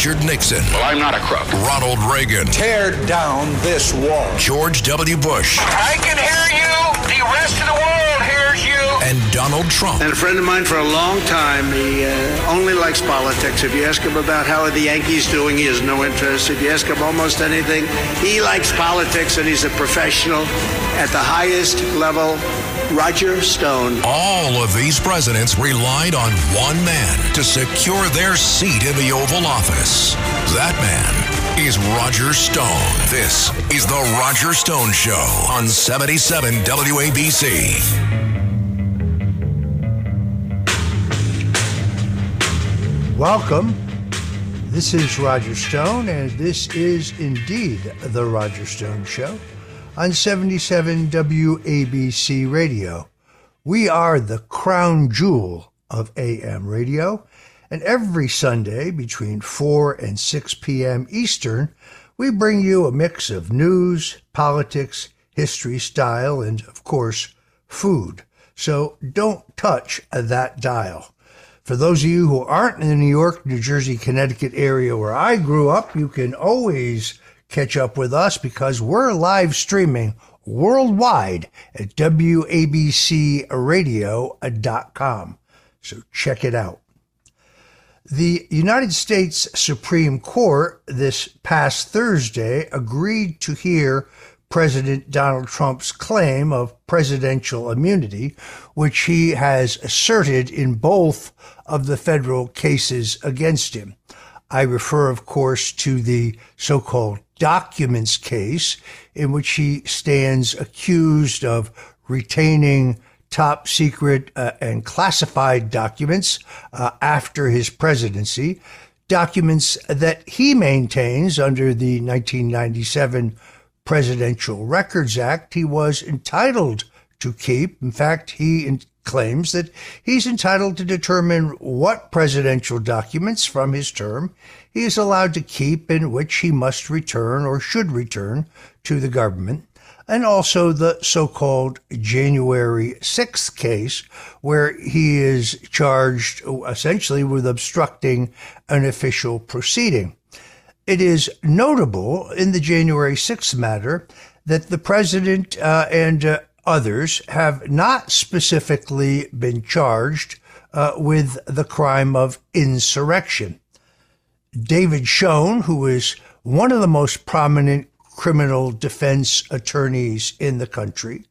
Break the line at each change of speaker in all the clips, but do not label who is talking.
Richard Nixon.
Well, I'm not a crook.
Ronald Reagan.
Tear down this wall.
George W. Bush.
I can hear you. The rest of the world hears you.
And Donald Trump.
And a friend of mine for a long time, he uh, only likes politics. If you ask him about how are the Yankees doing, he has no interest. If you ask him almost anything, he likes politics and he's a professional at the highest level Roger Stone.
All of these presidents relied on one man to secure their seat in the Oval Office. That man is Roger Stone. This is The Roger Stone Show on 77 WABC.
Welcome. This is Roger Stone, and this is indeed The Roger Stone Show on 77 WABC Radio. We are the crown jewel of AM radio, and every Sunday between 4 and 6 p.m. Eastern, we bring you a mix of news, politics, history, style, and, of course, food. So don't touch that dial. For those of you who aren't in the New York, New Jersey, Connecticut area where I grew up, you can always catch up with us because we're live streaming worldwide at WABCRadio.com. So check it out. The United States Supreme Court this past Thursday agreed to hear President Donald Trump's claim of presidential immunity, which he has asserted in both of the federal cases against him. I refer, of course, to the so-called documents case in which he stands accused of retaining top secret uh, and classified documents uh, after his presidency, documents that he maintains under the 1997 Presidential Records Act he was entitled to keep. In fact, he claims that he's entitled to determine what presidential documents from his term he is allowed to keep and which he must return or should return to the government, and also the so-called January 6th case, where he is charged essentially with obstructing an official proceeding. It is notable in the January 6th matter that the president uh, and uh, others have not specifically been charged uh, with the crime of insurrection. David Schoen, who is one of the most prominent criminal defense attorneys in the country,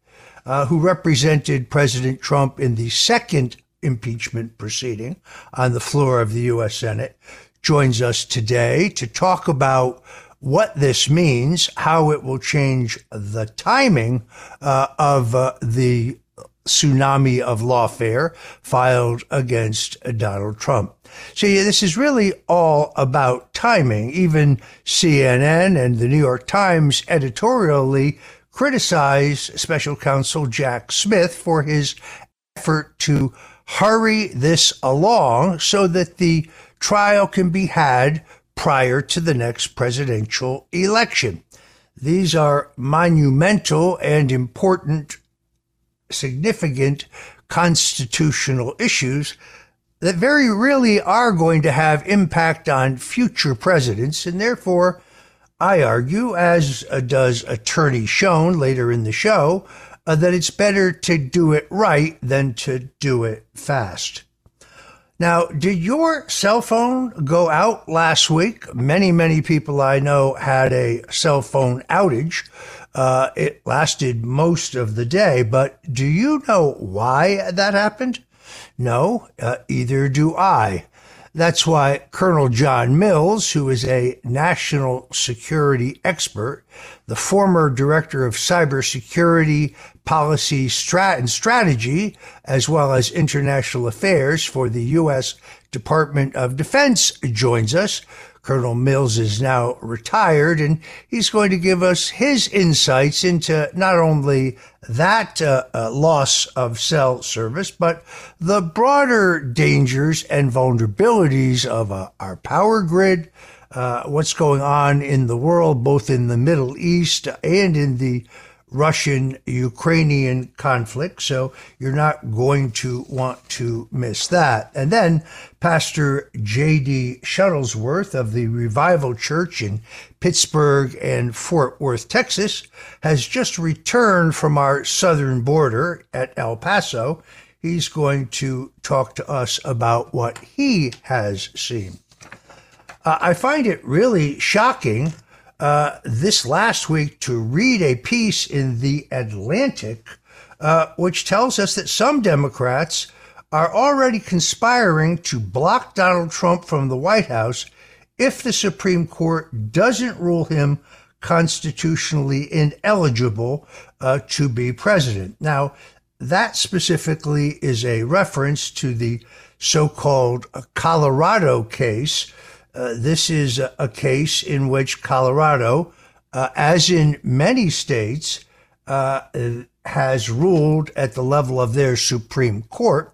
uh, who represented President Trump in the second impeachment proceeding on the floor of the U.S. Senate, joins us today to talk about what this means, how it will change the timing uh, of uh, the tsunami of lawfare filed against Donald Trump. Yeah, this is really all about timing. Even CNN and the New York Times editorially criticize special counsel Jack Smith for his effort to hurry this along so that the trial can be had prior to the next presidential election. These are monumental and important, significant constitutional issues that very really are going to have impact on future presidents. And therefore, I argue, as does Attorney Schoen later in the show, uh, that it's better to do it right than to do it fast. Now, did your cell phone go out last week? Many, many people I know had a cell phone outage. Uh, it lasted most of the day, but do you know why that happened? No, uh, either do I. That's why Colonel John Mills, who is a national security expert, the former director of cybersecurity, policy strat- and strategy, as well as international affairs for the U.S. Department of Defense, joins us. Colonel Mills is now retired, and he's going to give us his insights into not only that uh, uh, loss of cell service, but the broader dangers and vulnerabilities of uh, our power grid, uh, what's going on in the world, both in the Middle East and in the Russian Ukrainian conflict. So you're not going to want to miss that. And then Pastor J.D. Shuttlesworth of the Revival Church in Pittsburgh and Fort Worth, Texas, has just returned from our southern border at El Paso. He's going to talk to us about what he has seen. Uh, I find it really shocking uh, this last week to read a piece in The Atlantic, uh, which tells us that some Democrats are already conspiring to block Donald Trump from the White House if the Supreme Court doesn't rule him constitutionally ineligible uh, to be president. Now, that specifically is a reference to the so called Colorado case uh, this is a, case in which Colorado, uh, as in many states, uh, has ruled at the level of their Supreme Court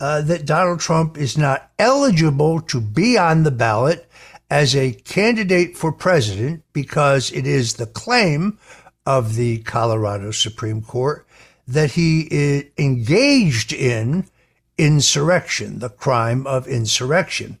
uh, that Donald Trump is not eligible to be on the ballot as a candidate for president because it is the claim of the Colorado Supreme Court that he engaged in insurrection, the crime of insurrection.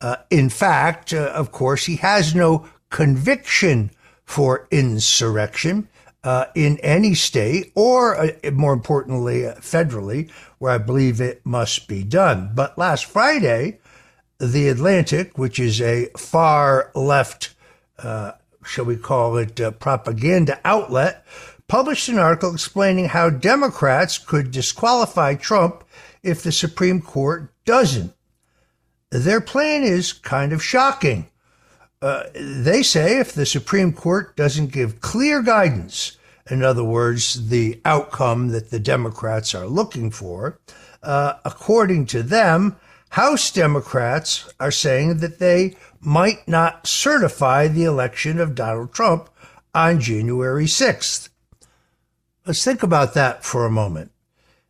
Uh, in fact, uh, of course, he has no conviction for insurrection uh, in any state, or uh, more importantly, uh, federally, where I believe it must be done. But last Friday, The Atlantic, which is a far left, uh, shall we call it, propaganda outlet, published an article explaining how Democrats could disqualify Trump if the Supreme Court doesn't their plan is kind of shocking. Uh, they say if the Supreme Court doesn't give clear guidance, in other words, the outcome that the Democrats are looking for, uh, according to them, House Democrats are saying that they might not certify the election of Donald Trump on January 6th. Let's think about that for a moment.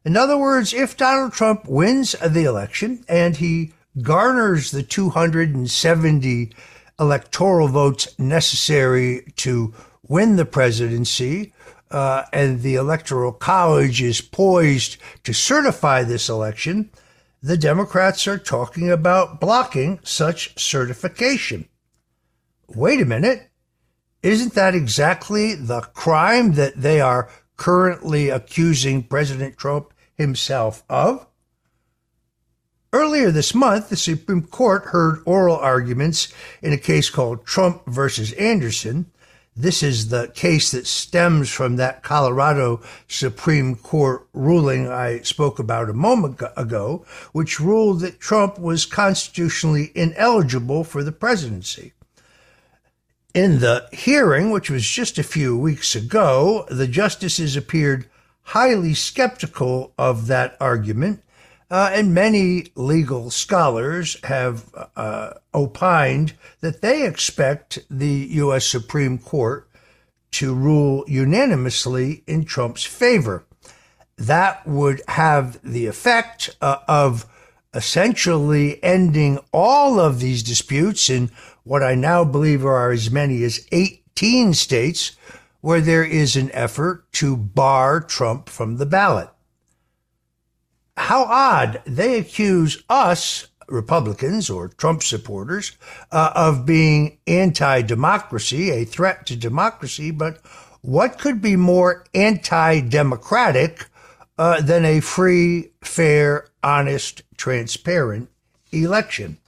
In other words, if Donald Trump wins the election and he garners the 270 electoral votes necessary to win the presidency, uh, and the Electoral College is poised to certify this election, the Democrats are talking about blocking such certification. Wait a minute. Isn't that exactly the crime that they are currently accusing President Trump himself of? Earlier this month, the Supreme Court heard oral arguments in a case called Trump versus Anderson. This is the case that stems from that Colorado Supreme Court ruling I spoke about a moment ago, which ruled that Trump was constitutionally ineligible for the presidency. In the hearing, which was just a few weeks ago, the justices appeared highly skeptical of that argument uh, and many legal scholars have uh, opined that they expect the U.S. Supreme Court to rule unanimously in Trump's favor. That would have the effect uh, of essentially ending all of these disputes in what I now believe are as many as 18 states where there is an effort to bar Trump from the ballot how odd they accuse us Republicans or Trump supporters uh, of being anti democracy, a threat to democracy. But what could be more anti democratic uh, than a free, fair, honest, transparent election?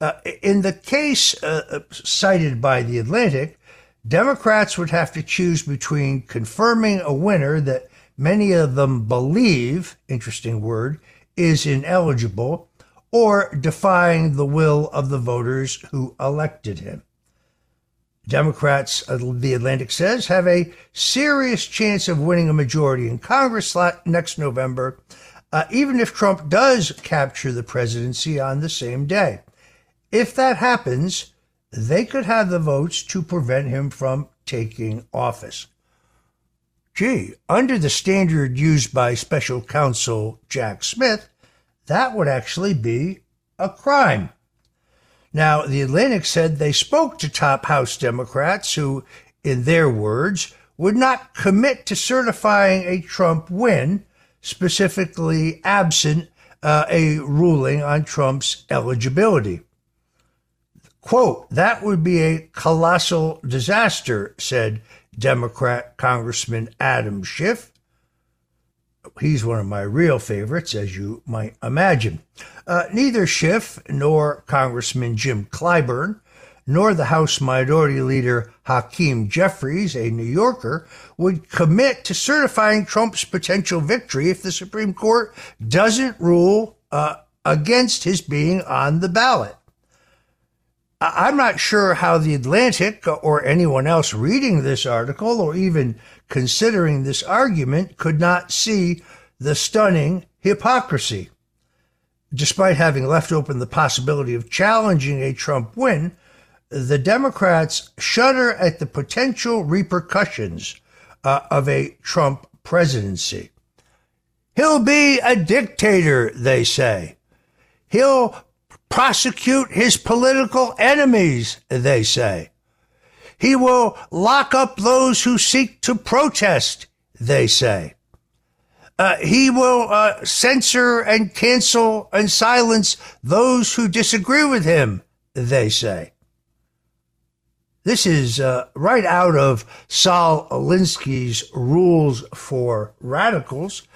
Uh, in the case uh, cited by The Atlantic, Democrats would have to choose between confirming a winner that many of them believe, interesting word, is ineligible, or defying the will of the voters who elected him. Democrats, the Atlantic says, have a serious chance of winning a majority in Congress next November, uh, even if Trump does capture the presidency on the same day. If that happens, they could have the votes to prevent him from taking office. Gee, under the standard used by special counsel Jack Smith, that would actually be a crime. Now, the Atlantic said they spoke to top House Democrats who, in their words, would not commit to certifying a Trump win, specifically absent uh, a ruling on Trump's eligibility. Quote, that would be a colossal disaster, said Democrat Congressman Adam Schiff. He's one of my real favorites, as you might imagine. Uh, neither Schiff nor Congressman Jim Clyburn nor the House Minority Leader Hakeem Jeffries, a New Yorker, would commit to certifying Trump's potential victory if the Supreme Court doesn't rule uh, against his being on the ballot. I'm not sure how the Atlantic or anyone else reading this article or even considering this argument could not see the stunning hypocrisy. Despite having left open the possibility of challenging a Trump win, the Democrats shudder at the potential repercussions uh, of a Trump presidency. He'll be a dictator, they say. He'll prosecute his political enemies, they say. He will lock up those who seek to protest, they say. Uh, he will uh, censor and cancel and silence those who disagree with him, they say. This is uh, right out of Saul Alinsky's Rules for Radicals.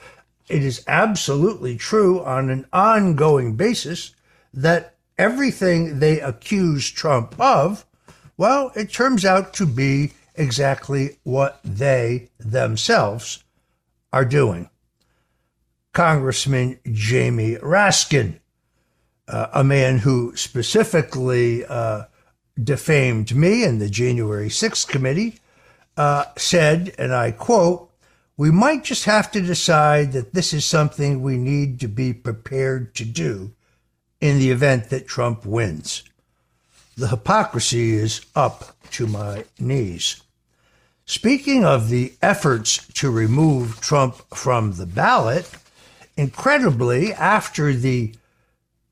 It is absolutely true on an ongoing basis that everything they accuse Trump of, well, it turns out to be exactly what they themselves are doing. Congressman Jamie Raskin, uh, a man who specifically uh, defamed me in the January 6th committee, uh, said, and I quote, we might just have to decide that this is something we need to be prepared to do in the event that Trump wins. The hypocrisy is up to my knees. Speaking of the efforts to remove Trump from the ballot, incredibly, after the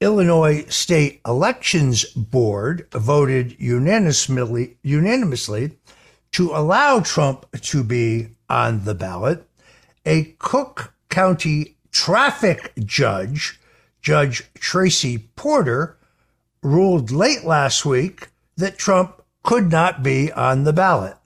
Illinois State Elections Board voted unanimously, unanimously to allow Trump to be on the ballot, a Cook County traffic judge Judge Tracie Porter ruled late last week that Trump could not be on the ballot.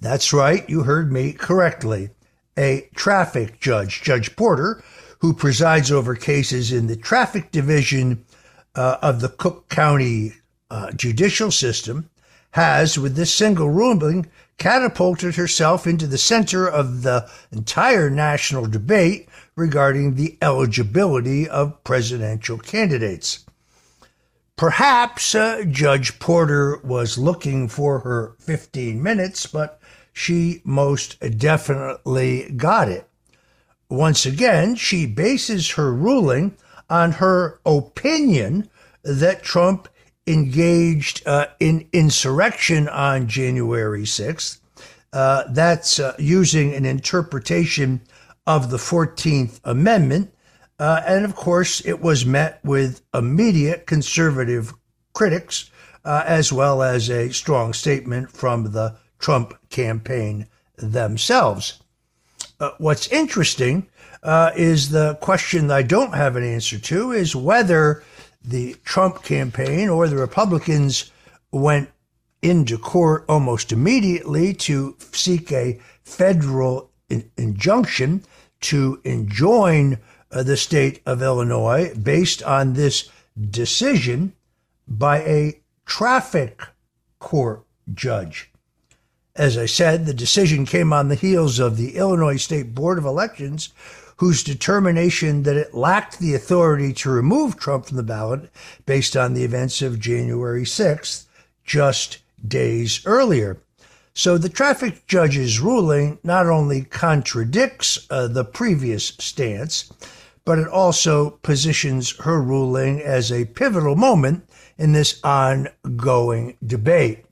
That's right, you heard me correctly. A traffic judge, Judge Porter, who presides over cases in the traffic division uh, of the Cook County uh, judicial system, has, with this single ruling, catapulted herself into the center of the entire national debate regarding the eligibility of presidential candidates. Perhaps uh, Judge Porter was looking for her 15 minutes, but she most definitely got it. Once again, she bases her ruling on her opinion that Trump engaged uh, in insurrection on January 6th. Uh, that's uh, using an interpretation of the 14th Amendment. Uh, and of course, it was met with immediate conservative critics, uh, as well as a strong statement from the Trump campaign themselves. Uh, what's interesting uh, is the question I don't have an answer to is whether the Trump campaign or the Republicans went into court almost immediately to seek a federal in- injunction to enjoin uh, the state of Illinois based on this decision by a traffic court judge. As I said, the decision came on the heels of the Illinois State Board of Elections, whose determination that it lacked the authority to remove Trump from the ballot based on the events of January 6th just days earlier. So the traffic judge's ruling not only contradicts uh, the previous stance, but it also positions her ruling as a pivotal moment in this ongoing debate.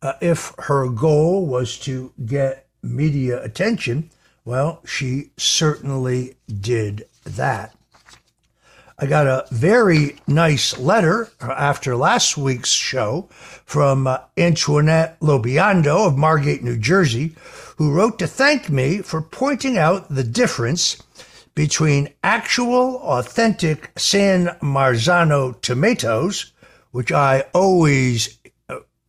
Uh, if her goal was to get media attention, well, she certainly did that. I got a very nice letter after last week's show from uh, Antoinette Lobiando of Margate, New Jersey, who wrote to thank me for pointing out the difference between actual, authentic San Marzano tomatoes, which I always uh,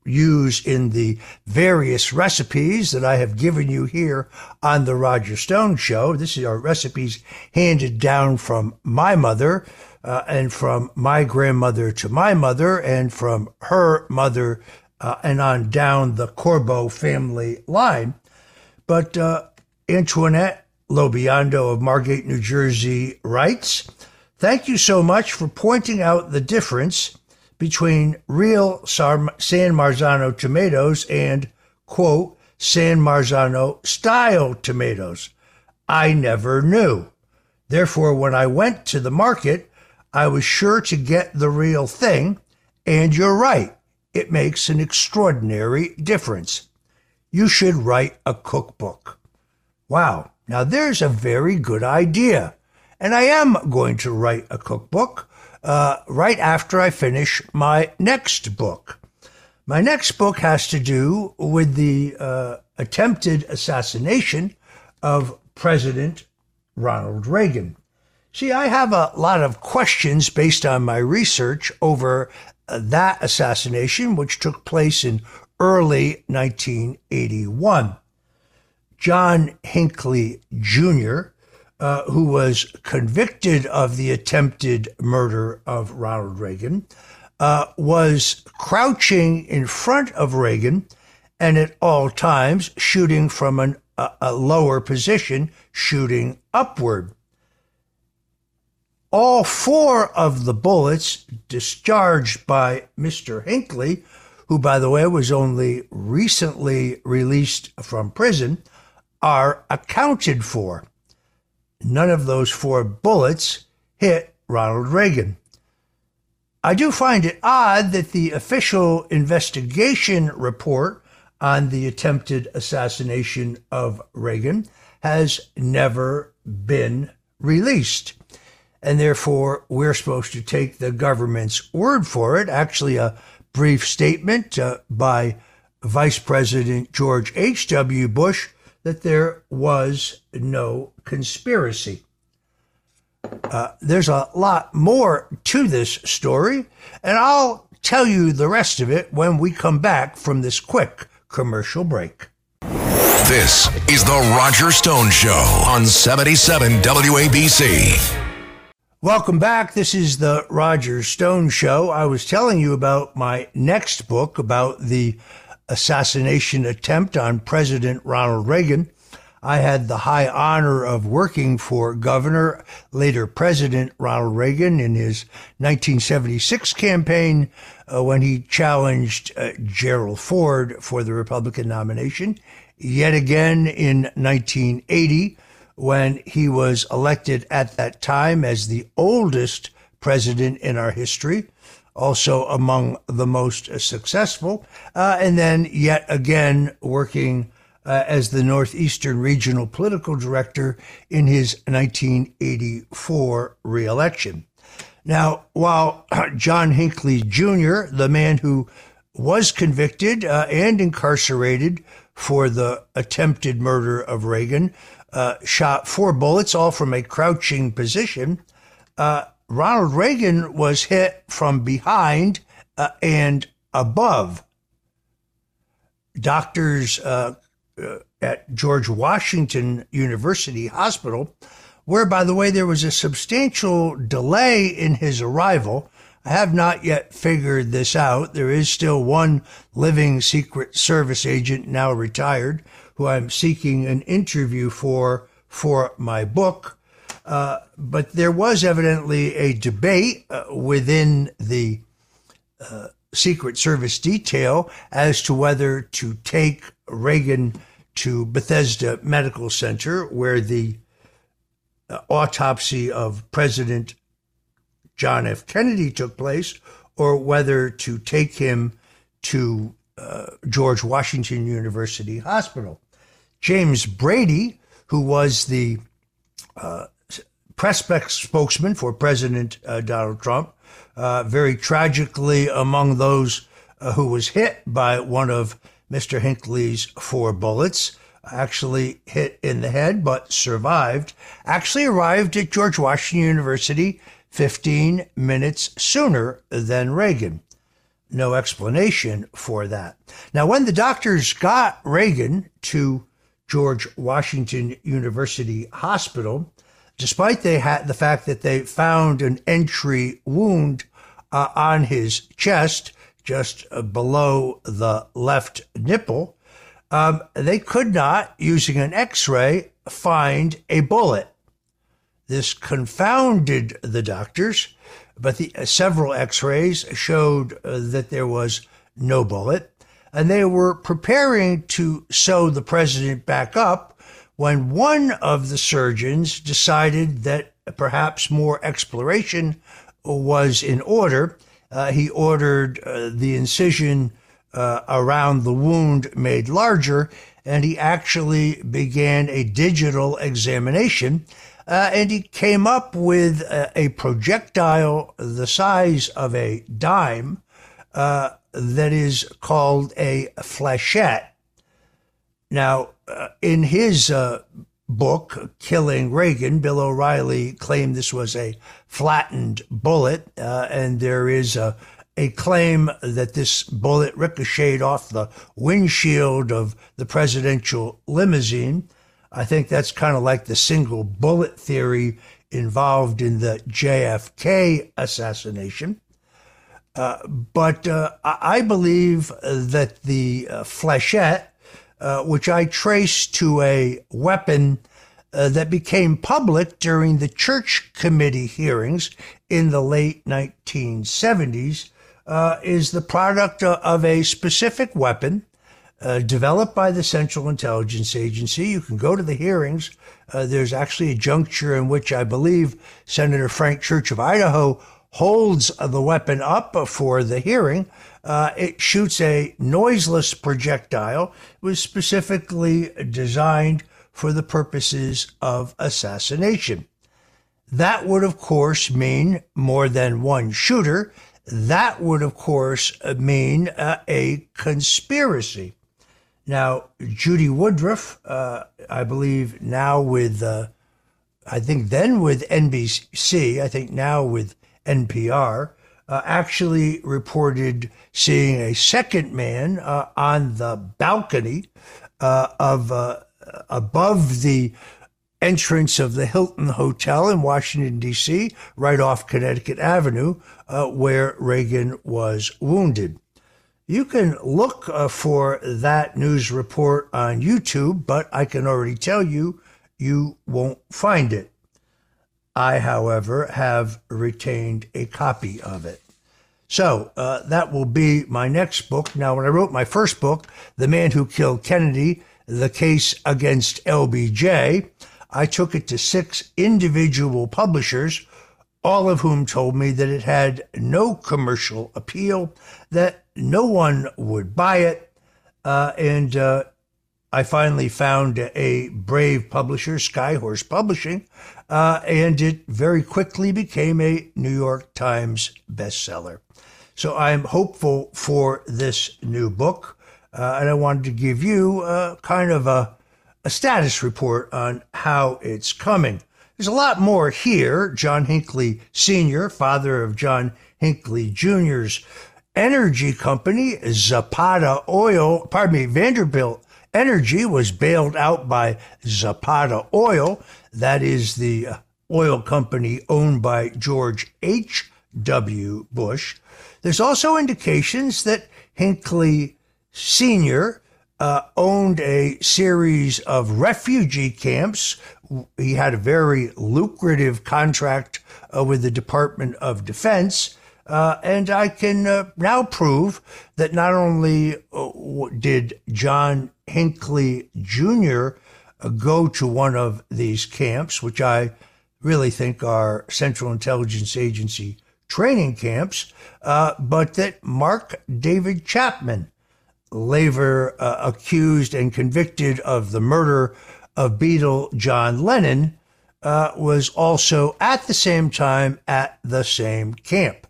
use in the various recipes that I have given you here on the Roger Stone Show. This is our recipes handed down from my mother uh, and from my grandmother to my mother and from her mother uh, and on down the Corbo family line. But uh, Antoinette Lobiando of Margate, New Jersey writes, Thank you so much for pointing out the difference between real San Marzano tomatoes and, quote, San Marzano style tomatoes. I never knew. Therefore, when I went to the market, I was sure to get the real thing, and you're right. It makes an extraordinary difference. You should write a cookbook. Wow. Now, there's a very good idea. And I am going to write a cookbook uh, right after I finish my next book. My next book has to do with the uh, attempted assassination of President Ronald Reagan. See, I have a lot of questions based on my research over uh, that assassination, which took place in early 1981. John Hinckley Jr., uh, who was convicted of the attempted murder of Ronald Reagan, uh, was crouching in front of Reagan and at all times shooting from an, a, a lower position, shooting upward. All four of the bullets discharged by Mr. Hinckley, who, by the way, was only recently released from prison, are accounted for. None of those four bullets hit Ronald Reagan. I do find it odd that the official investigation report on the attempted assassination of Reagan has never been released. And therefore, we're supposed to take the government's word for it. Actually, a brief statement uh, by Vice President George H.W. Bush that there was no conspiracy. Uh, there's a lot more to this story, and I'll tell you the rest of it when we come back from this quick commercial break.
This is The Roger Stone Show on 77 WABC.
Welcome back. This is the Roger Stone Show. I was telling you about my next book about the assassination attempt on President Ronald Reagan. I had the high honor of working for Governor, later President Ronald Reagan in his 1976 campaign uh, when he challenged uh, Gerald Ford for the Republican nomination. Yet again in 1980, when he was elected at that time as the oldest president in our history also among the most successful. Uh, and then yet again working uh, as the Northeastern Regional Political Director in his 1984 reelection. Now, while John Hinckley Jr., the man who was convicted uh, and incarcerated for the attempted murder of Reagan, uh, shot four bullets, all from a crouching position. Uh, Ronald Reagan was hit from behind uh, and above. Doctors uh, at George Washington University Hospital, where, by the way, there was a substantial delay in his arrival. I have not yet figured this out. There is still one living Secret Service agent now retired who I'm seeking an interview for for my book. Uh, but there was evidently a debate uh, within the uh, Secret Service detail as to whether to take Reagan to Bethesda Medical Center, where the uh, autopsy of President John F. Kennedy took place, or whether to take him to uh, George Washington University Hospital. James Brady, who was the uh, press spokesman for President uh, Donald Trump, uh, very tragically among those uh, who was hit by one of Mr. Hinckley's four bullets, actually hit in the head but survived, actually arrived at George Washington University 15 minutes sooner than Reagan. No explanation for that. Now, when the doctors got Reagan to George Washington University Hospital, despite they had the fact that they found an entry wound uh, on his chest, just below the left nipple, um, they could not, using an x ray, find a bullet. This confounded the doctors, but the uh, several x rays showed uh, that there was no bullet, and they were preparing to sew the president back up when one of the surgeons decided that perhaps more exploration was in order. Uh, he ordered uh, the incision uh, around the wound made larger, and he actually began a digital examination. Uh, and he came up with a, a, projectile the size of a dime uh, that is called a flechette. Now, uh, in his uh, book, Killing Reagan, Bill O'Reilly claimed this was a flattened bullet, uh, and there is a, a claim that this bullet ricocheted off the windshield of the presidential limousine. I think that's kind of like the single bullet theory involved in the JFK assassination. Uh, but uh, I believe that the uh, flechette uh, which I trace to a weapon uh, that became public during the church committee hearings in the late 1970s, uh, is the product of a specific weapon uh, developed by the Central Intelligence Agency. You can go to the hearings. Uh, there's actually a juncture in which I believe Senator Frank Church of Idaho holds the weapon up for the hearing. Uh, it shoots a noiseless projectile. It was specifically designed for the purposes of assassination. That would, of course, mean more than one shooter. That would, of course, mean uh, a conspiracy. Now, Judy Woodruff, uh, I believe now with, uh, I think then with NBC, I think now with NPR, uh, actually reported seeing a second man uh, on the balcony uh, of above the entrance of the Hilton Hotel in Washington D.C., right off Connecticut Avenue, uh, where Reagan was wounded. You can look uh, for that news report on YouTube, but I can already tell you, you won't find it. I, however, have retained a copy of it. So uh, that will be my next book. Now, when I wrote my first book, The Man Who Killed Kennedy, The Case Against LBJ, I took it to six individual publishers, all of whom told me that it had no commercial appeal, that no one would buy it, uh, and uh, I finally found a brave publisher, Skyhorse Publishing, uh, and it very quickly became a New York Times bestseller. So I'm hopeful for this new book, uh, and I wanted to give you uh, kind of a, a status report on how it's coming. There's a lot more here. John Hinckley Sr., father of John Hinckley Jr.'s energy company, Zapata Oil, pardon me, Vanderbilt Energy was bailed out by Zapata Oil. That is the oil company owned by George H.W. Bush. There's also indications that Hinckley Sr. Uh, owned a series of refugee camps. He had a very lucrative contract uh, with the Department of Defense. Uh, and I can uh, now prove that not only uh, did John Hinckley Jr. Uh, go to one of these camps, which I really think are Central Intelligence Agency training camps, uh, but that Mark David Chapman, later uh, accused and convicted of the murder of Beatle John Lennon, was also at the same time at the same camp.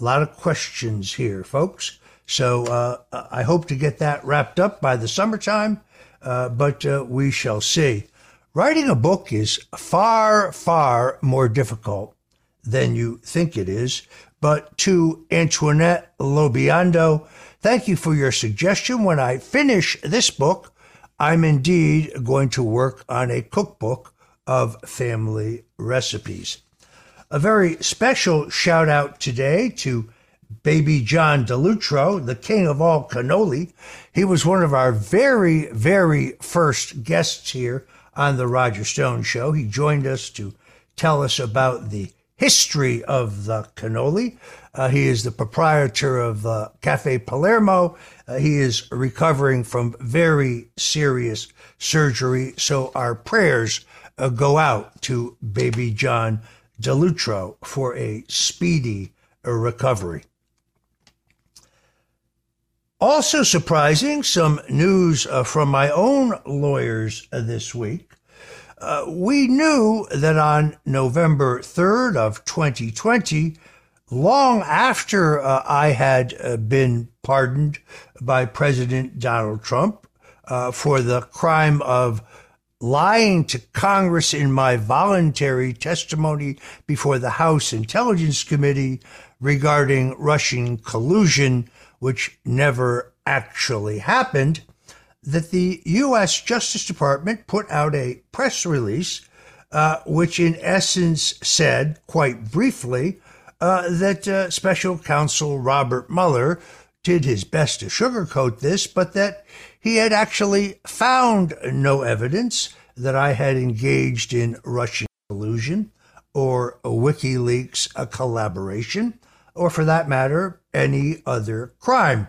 A lot of questions here, folks. So uh, I hope to get that wrapped up by the summertime, uh, but uh, we shall see. Writing a book is far, far more difficult than you think it is. But to Antoinette Lobiando, thank you for your suggestion. When I finish this book, I'm indeed going to work on a cookbook of family recipes. A very special shout out today to Baby John DeLutro, the king of all cannoli. He was one of our very, very first guests here on the Roger Stone Show. He joined us to tell us about the history of the cannoli. Uh, he is the proprietor of uh, Cafe Palermo. Uh, he is recovering from very serious surgery, so our prayers uh, go out to Baby John DeLutro for a speedy recovery. Also surprising, some news uh, from my own lawyers uh, this week. Uh, we knew that on November 3rd of 2020, long after uh, I had uh, been pardoned by President Donald Trump uh, for the crime of lying to Congress in my voluntary testimony before the House Intelligence Committee regarding Russian collusion, which never actually happened, that the U.S. Justice Department put out a press release, uh, which in essence said, quite briefly, uh, that uh, Special Counsel Robert Mueller did his best to sugarcoat this, but that he had actually found no evidence that I had engaged in Russian collusion or WikiLeaks a collaboration, or for that matter, any other crime.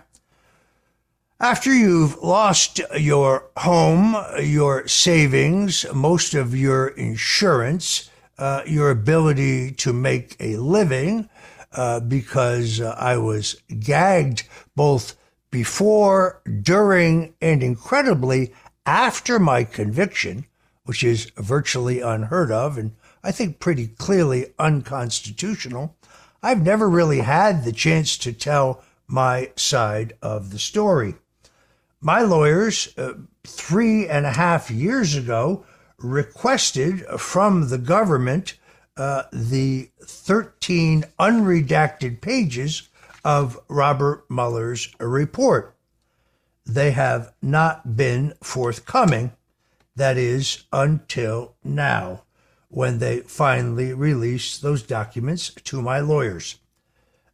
After you've lost your home, your savings, most of your insurance, uh, your ability to make a living, uh, because uh, I was gagged both before, during, and incredibly after my conviction, which is virtually unheard of and I think pretty clearly unconstitutional. I've never really had the chance to tell my side of the story. My lawyers, uh, three and a half years ago, requested from the government uh, the 13 unredacted pages of Robert Mueller's report. They have not been forthcoming, that is, until now, when they finally released those documents to my lawyers.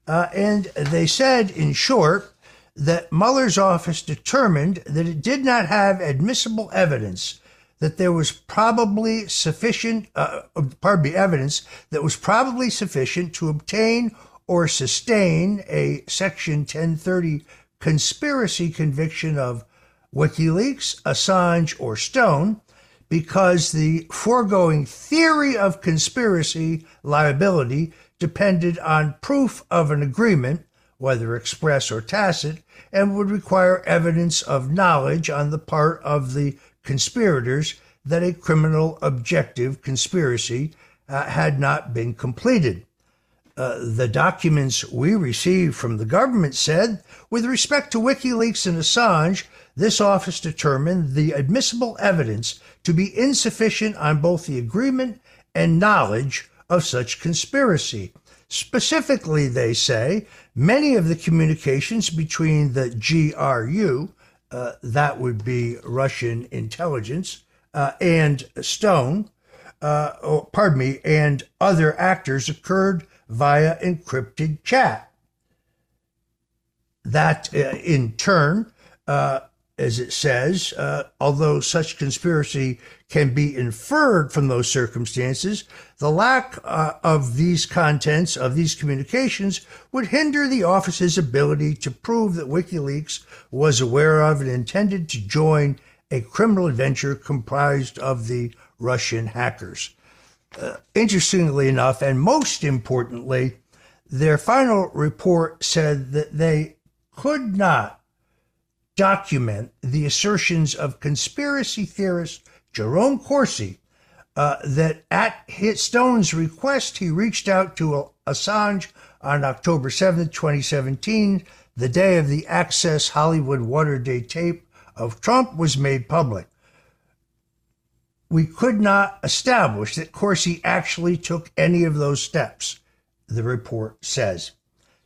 Uh, and they said, in short, that Mueller's office determined that it did not have admissible evidence that there was probably sufficient, uh, pardon me, evidence that was probably sufficient to obtain or sustain a Section 1030 conspiracy conviction of WikiLeaks, Assange, or Stone because the foregoing theory of conspiracy liability depended on proof of an agreement, whether express or tacit, and would require evidence of knowledge on the part of the conspirators that a criminal objective conspiracy uh, had not been completed. Uh, the documents we received from the government said, with respect to WikiLeaks and Assange, this office determined the admissible evidence to be insufficient on both the agreement and knowledge of such conspiracy. Specifically, they say, many of the communications between the GRU, uh, that would be Russian intelligence, uh, and Stone, uh, oh, pardon me, and other actors occurred via encrypted chat. That, uh, in turn, as it says, although such conspiracy can be inferred from those circumstances, the lack uh, of these contents of these communications would hinder the office's ability to prove that WikiLeaks was aware of and intended to join a criminal adventure comprised of the Russian hackers. Uh, interestingly enough, and most importantly, their final report said that they could not document the assertions of conspiracy theorist Jerome Corsi uh, that at Stone's request, he reached out to Assange on October 7th, 2017, the day of the Access Hollywood Watergate tape of Trump was made public. We could not establish that Corsi actually took any of those steps, the report says.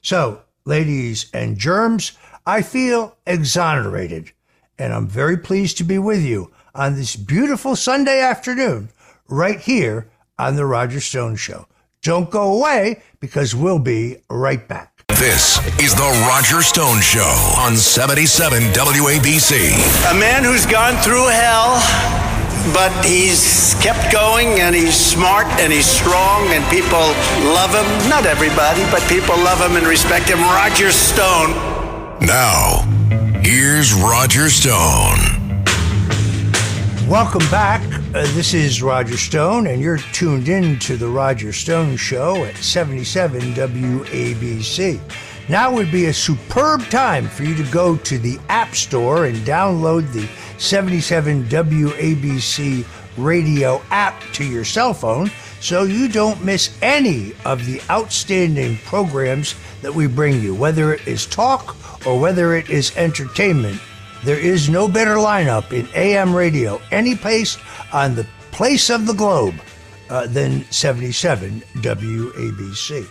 So, ladies and germs, I feel exonerated, and I'm very pleased to be with you on this beautiful Sunday afternoon right here on The Roger Stone Show. Don't go away because we'll be right back.
This is The Roger Stone Show on 77 WABC.
A man who's gone through hell, but he's kept going and he's smart and he's strong and people love him. Not everybody, but people love him and respect him. Roger Stone.
Now, here's Roger Stone.
Welcome back. Uh, this is Roger Stone, and you're tuned in to the Roger Stone Show at 77 WABC. Now would be a superb time for you to go to the App Store and download the 77 WABC radio app to your cell phone so you don't miss any of the outstanding programs that we bring you, whether it is talk or whether it is entertainment, there is no better lineup in AM radio any place on the place of the globe uh, than 77 WABC.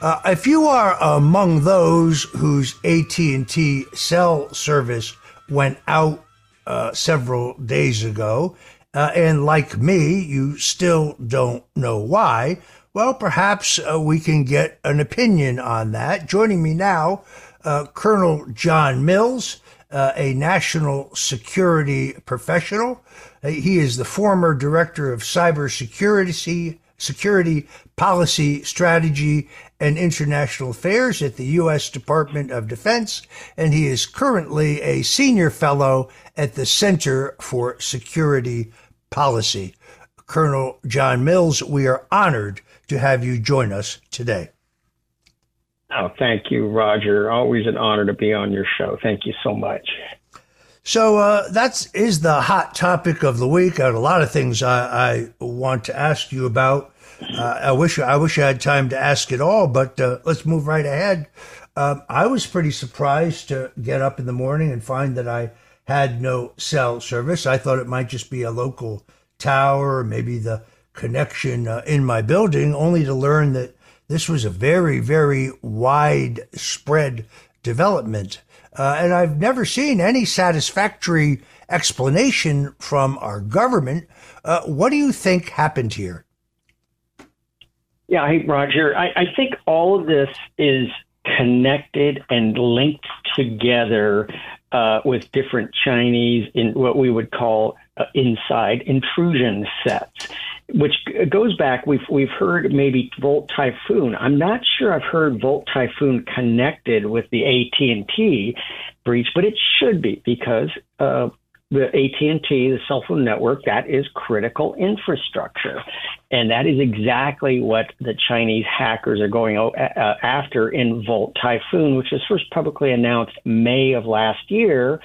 Uh, if you are among those whose AT&T cell service went out uh, several days ago, uh, and like me, you still don't know why, well, perhaps uh, we can get an opinion on that. Joining me now uh, Colonel John Mills, uh, a national security professional. Uh, he is the former director of cybersecurity, security policy strategy and international affairs at the U.S. Department of Defense, and he is currently a senior fellow at the Center for Security Policy. Colonel John Mills, we are honored to have you join us today.
Oh, thank you, Roger. Always an honor to be on your show. Thank you so much.
So uh, that is the hot topic of the week. I had a lot of things I, I want to ask you about. Uh, I wish I wish I had time to ask it all, but uh, let's move right ahead. Um, I was pretty surprised to get up in the morning and find that I had no cell service. I thought it might just be a local tower, maybe the connection uh, in my building, only to learn that this was a very, very widespread development. Uh, and I've never seen any satisfactory explanation from our government. Uh, what do you think happened here?
Yeah, hey, Roger. I, I think all of this is connected and linked together uh, with different Chinese in what we would call uh, inside intrusion sets which goes back. We've we've heard maybe Volt Typhoon. I'm not sure I've heard Volt Typhoon connected with the AT and T breach, but it should be because uh, the AT and T, the cell phone network, that is critical infrastructure, and that is exactly what the Chinese hackers are going uh, after in Volt Typhoon, which was first publicly announced May of last year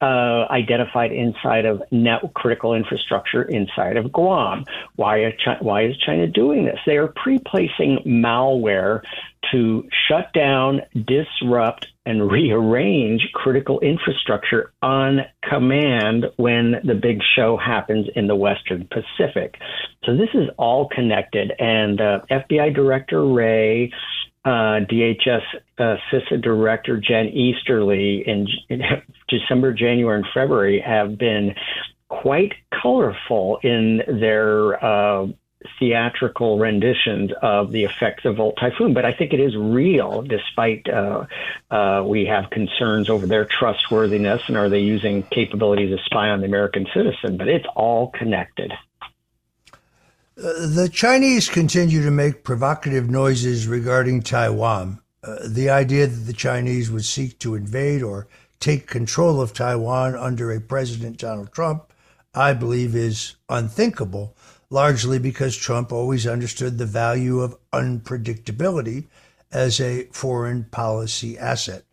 uh, identified inside of net critical infrastructure inside of Guam. Why, China, why is China doing this? They are pre-placing malware to shut down, disrupt, and rearrange critical infrastructure on command when the big show happens in the Western Pacific. So this is all connected. And uh, FBI Director Wray, uh, DHS uh, CISA Director Jen Easterly in, in, December, January, and February have been quite colorful in their uh, theatrical renditions of the effects of Volt Typhoon, but I think it is real, despite uh, uh, we have concerns over their trustworthiness and are they using capabilities to spy on the American citizen. But it's all connected.
Uh, the Chinese continue to make provocative noises regarding Taiwan. Uh, the idea that the Chinese would seek to invade or take control of Taiwan under a President Donald Trump, I believe, is unthinkable largely because Trump always understood the value of unpredictability as a foreign policy asset.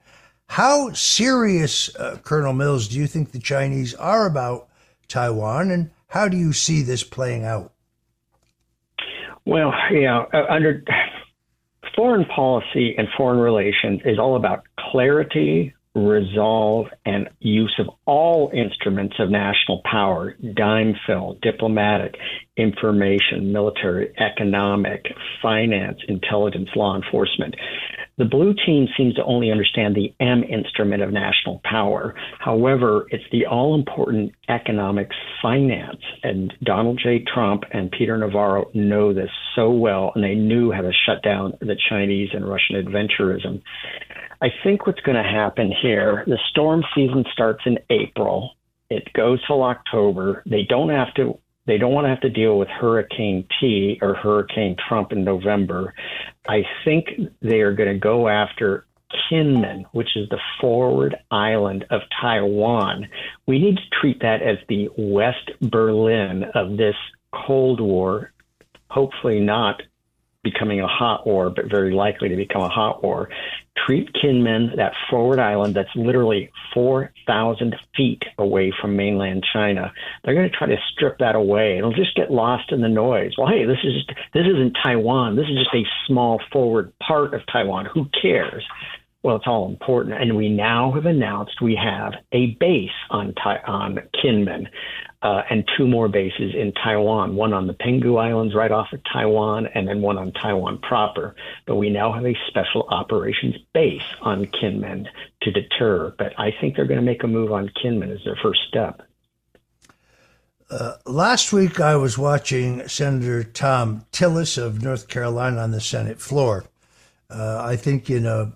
How serious, uh, Colonel Mills, do you think the Chinese are about Taiwan, and how do you see this playing out?
Well, know, uh, under foreign policy and foreign relations is all about clarity, resolve and use of all instruments of national power dime fill, diplomatic, information, military, economic, finance, intelligence, law enforcement. The blue team seems to only understand the M instrument of national power. However, it's the all important economic finance. And Donald J. Trump and Peter Navarro know this so well, and they knew how to shut down the Chinese and Russian adventurism. I think what's going to happen here, the storm season starts in April. It goes till October. They don't have to they don't want to have to deal with Hurricane T or Hurricane Trump in November. I think they are going to go after Kinmen, which is the forward island of Taiwan. We need to treat that as the West Berlin of this Cold War, hopefully not becoming a hot war, but very likely to become a hot war. Treat Kinmen, that forward island that's literally 4,000 feet away from mainland China. They're going to try to strip that away. It'll just get lost in the noise. Well, hey, this is just, this isn't Taiwan. This is just a small forward part of Taiwan. Who cares? Well, it's all important, and we now have announced we have a base on on Kinmen uh, and two more bases in Taiwan, one on the Penghu Islands right off of Taiwan, and then one on Taiwan proper. But we now have a special operations base on Kinmen to deter. But I think they're going to make a move on Kinmen as their first step.
Uh, last week, I was watching Senator Thom Tillis of North Carolina on the Senate floor. Uh, I think in a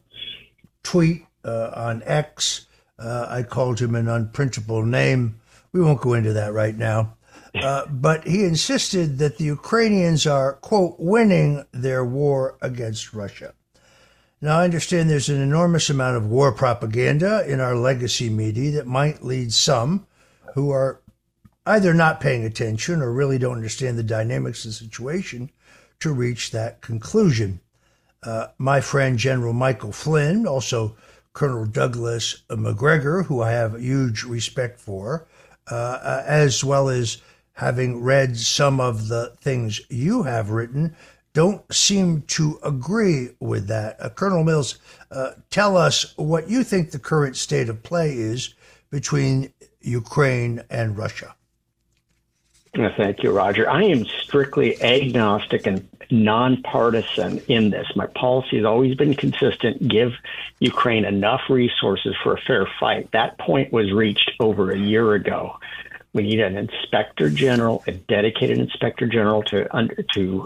tweet uh, on X, uh, I called him an unprintable name we won't go into that right now. Uh, but he insisted that the Ukrainians are, quote, winning their war against Russia. Now, I understand there's an enormous amount of war propaganda in our legacy media that might lead some who are either not paying attention or really don't understand the dynamics of the situation to reach that conclusion. Uh, my friend General Michael Flynn, also Colonel Douglas Macgregor, who I have huge respect for, uh, as well as having read some of the things you have written, don't seem to agree with that. Uh, Colonel Mills, uh, tell us what you think the current state of play is between Ukraine and Russia.
Thank you, Roger. I am strictly agnostic and nonpartisan in this. My policy has always been consistent give Ukraine enough resources for a fair fight. That point was reached over a year ago. We need an inspector general, a dedicated inspector general to to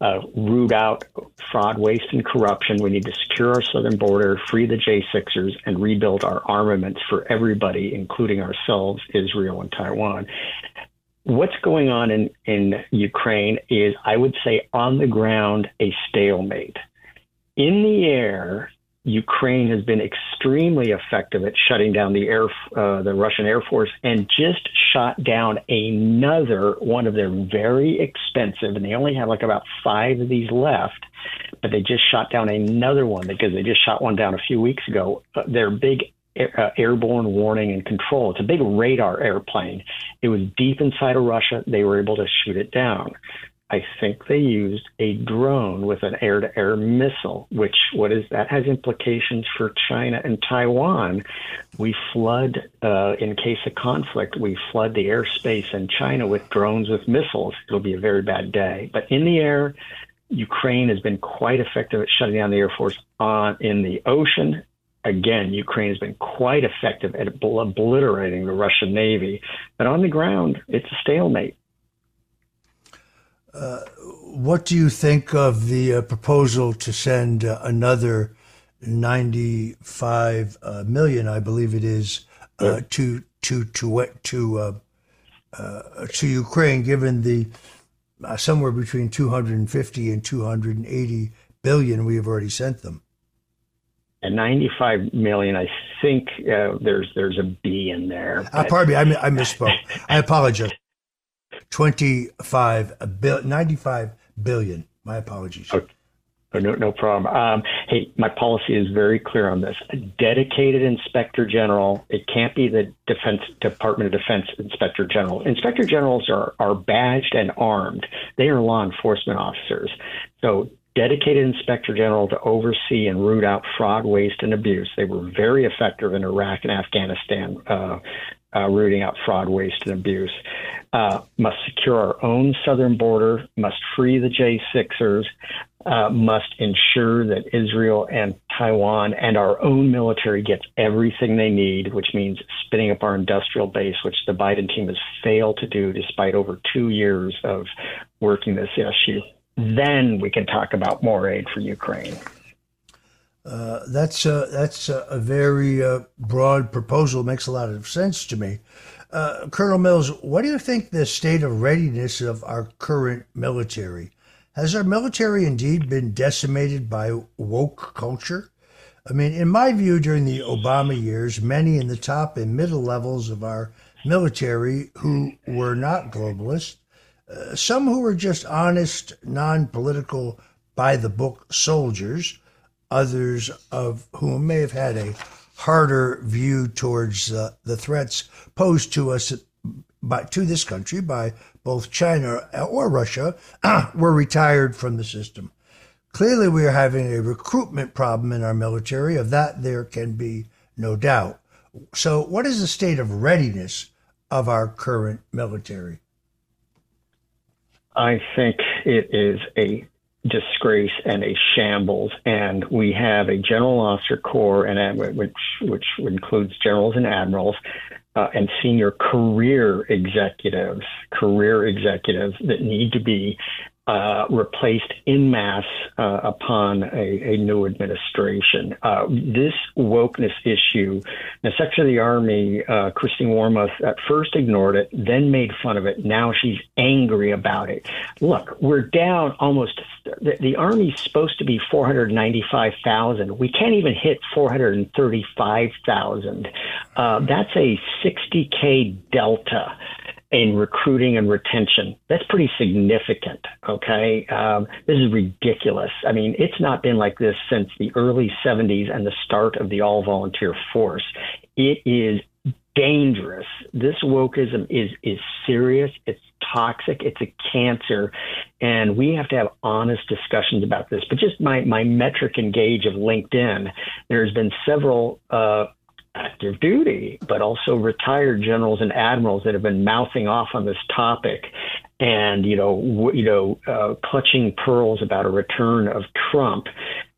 uh, root out fraud, waste, and corruption. We need to secure our southern border, free the J6ers, and rebuild our armaments for everybody, including ourselves, Israel, and Taiwan what's going on in, in Ukraine is, I would say, on the ground, a stalemate. In the air, Ukraine has been extremely effective at shutting down the air, uh, the Russian Air Force, and just shot down another one of their very expensive, and they only have like about five of these left, but they just shot down another one because they just shot one down a few weeks ago. Uh, their big uh, airborne warning and control. It's a big radar airplane. It was deep inside of Russia. They were able to shoot it down. I think they used a drone with an air to air missile, which what is that has implications for China and Taiwan. We flood, uh, in case of conflict, we flood the airspace in China with drones with missiles. It'll be a very bad day. But in the air, Ukraine has been quite effective at shutting down the Air Force on in the ocean again, Ukraine has been quite effective at obliterating the Russian Navy. But on the ground, it's a stalemate.
Uh, what do you think of the uh, proposal to send uh, another 95 uh, million, I believe it is, uh, to to to to uh, uh, to Ukraine, given the uh, somewhere between 250 and 280 billion we have already sent them.
At 95 million, I think uh, there's there's a B in there.
Uh, pardon me, I, I misspoke. I apologize. 25 bill, 95 billion. My apologies.
Okay. Oh, no, no problem. Um, hey, my policy is very clear on this. A dedicated inspector general. It can't be the Defense Department of Defense inspector general. Inspector generals are are badged and armed. They are law enforcement officers. So dedicated inspector general to oversee and root out fraud, waste, and abuse. They were very effective in Iraq and Afghanistan, uh, uh, rooting out fraud, waste, and abuse. Uh, must secure our own southern border. Must free the J6ers uh, must ensure that Israel and Taiwan and our own military gets everything they need, which means spinning up our industrial base, which the Biden team has failed to do despite over two years of working this issue. Then we can talk about more aid for Ukraine.
Uh, that's a, that's a, a very uh, broad proposal. Makes a lot of sense to me. Uh, Colonel Mills, what do you think the state of readiness of our current military? Has our military indeed been decimated by woke culture? I mean, in my view, during the Obama years, many in the top and middle levels of our military who were not globalists, some who were just honest, non political, by the book soldiers, others of whom may have had a harder view towards uh, the threats posed to us by, to this country by both China or Russia, were retired from the system. Clearly, we are having a recruitment problem in our military. Of that, there can be no doubt. So, what is the state of readiness of our current military?
I think it is a disgrace and a shambles. And we have a general officer corps, and which which includes generals and admirals, uh, and senior career executives, career executives that need to be uh, replaced in mass uh, upon a, a, new administration. Uh, this wokeness issue, the Secretary of the Army, uh, Christine Wormuth, at first ignored it, then made fun of it. Now she's angry about it. Look, we're down almost. The, the Army's supposed to be 495,000. We can't even hit 435,000. Uh, that's a 60k delta in recruiting and retention. That's pretty significant. Okay. Um, this is ridiculous. I mean, it's not been like this since the early 70s and the start of the all volunteer force. It is dangerous. This wokeism is, is serious. It's toxic. It's a cancer. And we have to have honest discussions about this. But just my, my metric and gauge of LinkedIn, there's been several uh, active duty, but also retired generals and admirals that have been mouthing off on this topic, and you know, w- you know, uh, clutching pearls about a return of Trump.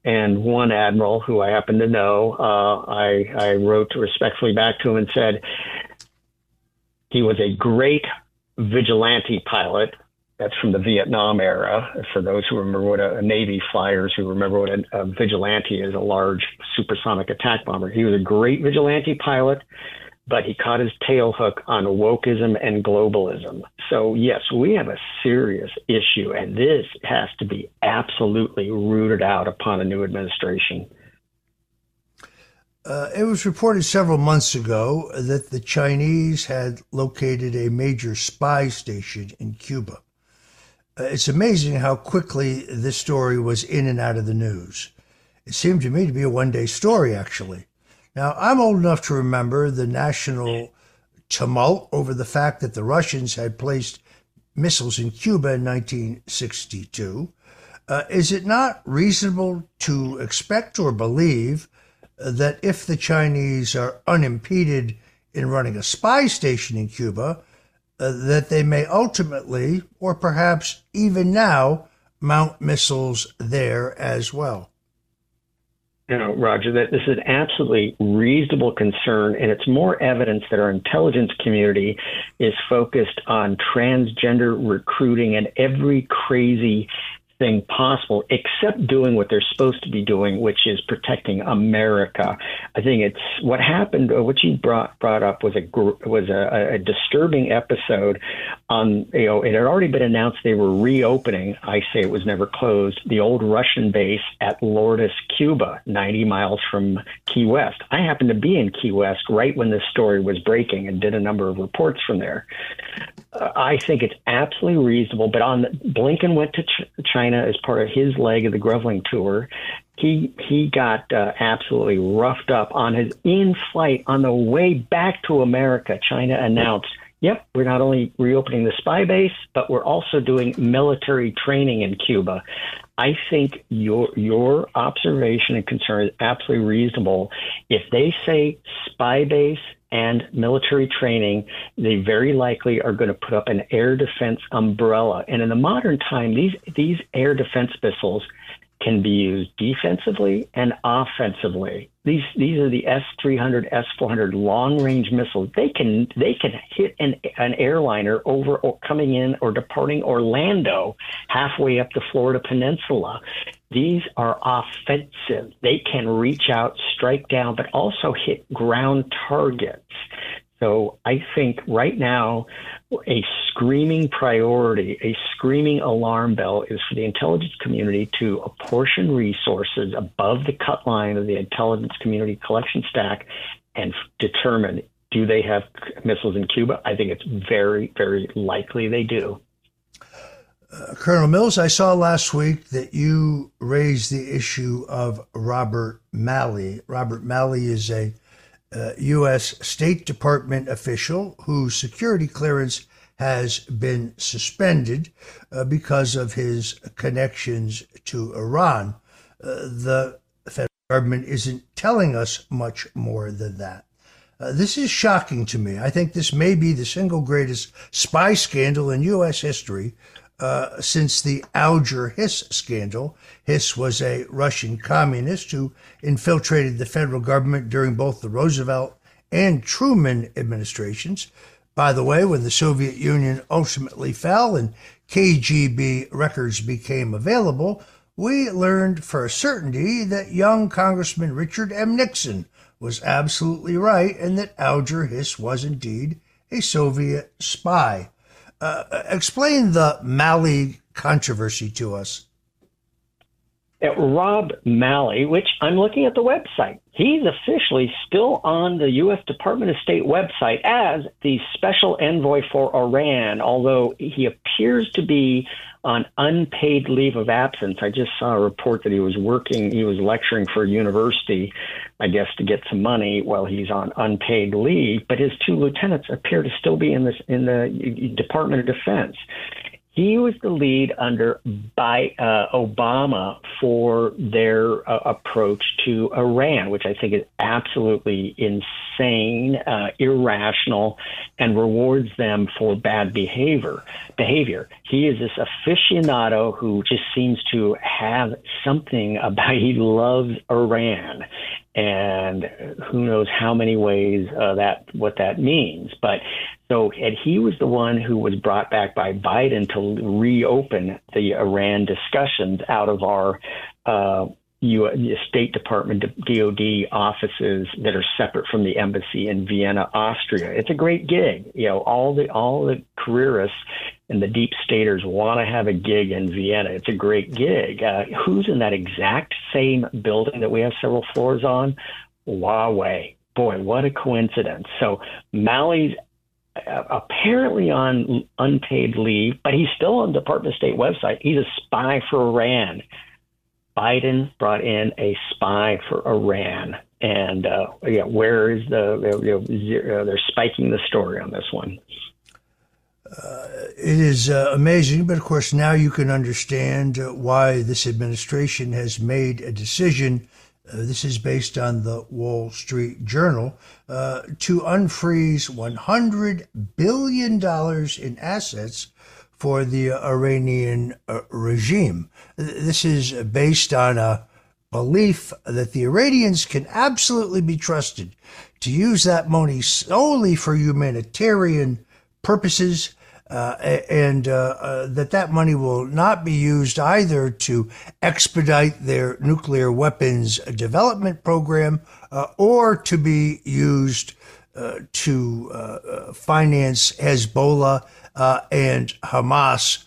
And one admiral who I happen to know, uh, I, I wrote respectfully back to him and said he was a great vigilante pilot that's from the Vietnam era. For those who remember what a, a Navy flyers who remember what a, a, vigilante is, a large supersonic attack bomber. He was a great vigilante pilot, but he caught his tail hook on wokeism and globalism. So yes, we have a serious issue, and this has to be absolutely rooted out upon a new administration.
Uh, it was reported several months ago that the Chinese had located a major spy station in Cuba. Uh, it's amazing how quickly this story was in and out of the news. It seemed to me to be a one day story, actually. Now, I'm old enough to remember the national tumult over the fact that the Russians had placed missiles in Cuba in 1962. Uh, is it not reasonable to expect or believe that if the Chinese are unimpeded in running a spy station in Cuba, uh, that they may ultimately, or perhaps even now, mount missiles there as well.
you know, Roger, that this is an absolutely reasonable concern, and it's more evidence that our intelligence community is focused on transgender recruiting and every crazy thing possible except doing what they're supposed to be doing, which is protecting America. I think it's what happened. Uh, what you brought brought up was a was a, a disturbing episode. On you know, it had already been announced they were reopening. I say it was never closed. The old Russian base at Lourdes, Cuba, 90 miles from Key West. I happened to be in Key West right when this story was breaking and did a number of reports from there. I think it's absolutely reasonable. But on Blinken went to Ch- China as part of his leg of the groveling tour. He he got uh, absolutely roughed up on his in flight on the way back to America. China announced, "Yep, we're not only reopening the spy base, but we're also doing military training in Cuba." I think your your observation and concern is absolutely reasonable. If they say spy base and military training, they very likely are going to put up an air defense umbrella. And in the modern time, these these air defense missiles can be used defensively and offensively. These these are the S three hundred, S four hundred long range missiles. They can they can hit an an airliner over or coming in or departing Orlando halfway up the Florida Peninsula. These are offensive. They can reach out, strike down, but also hit ground targets. So I think right now, a screaming priority, a screaming alarm bell is for the intelligence community to apportion resources above the cut line of the intelligence community collection stack and determine do they have missiles in Cuba? I think it's very, very likely they do.
Uh, Colonel Mills, I saw last week that you raised the issue of Robert Malley. Robert Malley is a U.S. State Department official whose security clearance has been suspended uh, because of his connections to Iran. Uh, the federal government isn't telling us much more than that. Uh, this is shocking to me. I think this may be the single greatest spy scandal in U.S. history uh, since the Alger Hiss scandal. Hiss was a Russian communist who infiltrated the federal government during both the Roosevelt and Truman administrations. By the way, when the Soviet Union ultimately fell and KGB records became available, we learned for a certainty that young Congressman Richard M. Nixon was absolutely right and that Alger Hiss was indeed a Soviet spy. Uh, explain the Malley controversy to us.
At Rob Malley, which I'm looking at the website, he's officially still on the U.S. Department of State website as the special envoy for Iran, although he appears to be on unpaid leave of absence. I just saw a report that he was working, he was lecturing for a university, I guess, to get some money while he's on unpaid leave. But his two lieutenants appear to still be in this in the Department of Defense. He was the lead under by uh, Obama for their uh, approach to Iran, which I think is absolutely insane, uh, irrational, and rewards them for bad behavior. Behavior. He is this aficionado who just seems to have something about. He loves Iran, and who knows how many ways uh, that what that means. But so, and he was the one who was brought back by Biden to reopen the Iran discussions out of our uh, U.S. State Department DoD offices that are separate from the embassy in Vienna, Austria. It's a great gig. You know, all the all the careerists and the deep staters want to have a gig in Vienna. It's a great gig. Uh, who's in that exact same building that we have several floors on? Huawei. Boy, what a coincidence. So Malley's apparently on unpaid leave, but he's still on the Department of State website. He's a spy for Iran. Biden brought in a spy for Iran, and uh, yeah, where is the? You know, they're spiking the story on this one.
Uh, it is uh, amazing, but of course now you can understand uh, why this administration has made a decision uh, this is based on the Wall Street Journal, uh, to unfreeze $100 billion in assets for the Iranian uh, regime. This is based on a belief that the Iranians can absolutely be trusted to use that money solely for humanitarian purposes uh, and uh, uh, that that money will not be used either to expedite their nuclear weapons development program uh, or to be used uh, to finance Hezbollah and Hamas,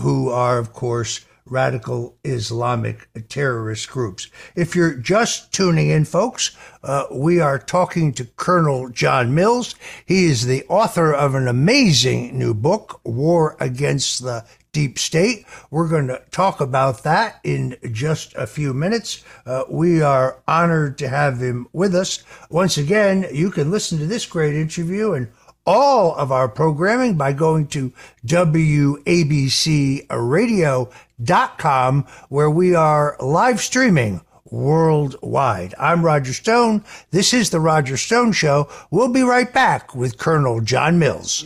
who are, of course, radical Islamic terrorist groups. If you're just tuning in, folks, uh, we are talking to Colonel John Mills. He is the author of an amazing new book, War Against the Deep State. We're going to talk about that in just a few minutes. Uh, we are honored to have him with us. Once again, you can listen to this great interview and all of our programming by going to WABCRadio.com, where we are live streaming worldwide. I'm Roger Stone. This is The Roger Stone Show. We'll be right back with Colonel John Mills.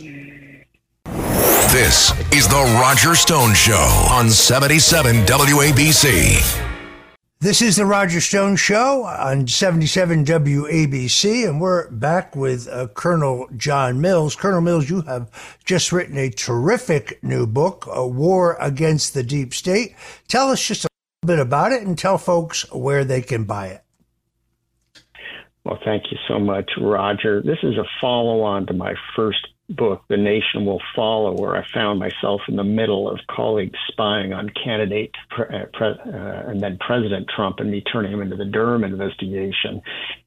This is The Roger Stone Show on 77 WABC.
This is the Roger Stone Show on 77 WABC, and we're back with uh, Colonel John Mills. Colonel Mills, you have just written a terrific new book, A War Against the Deep State. Tell us just a little bit about it and tell folks where they can buy it.
Well, thank you so much, Roger. This is a follow on to my first book, The Nation Will Follow, where I found myself in the middle of colleagues spying on candidate uh, pre- uh, and then President Trump and me turning him into the Durham investigation.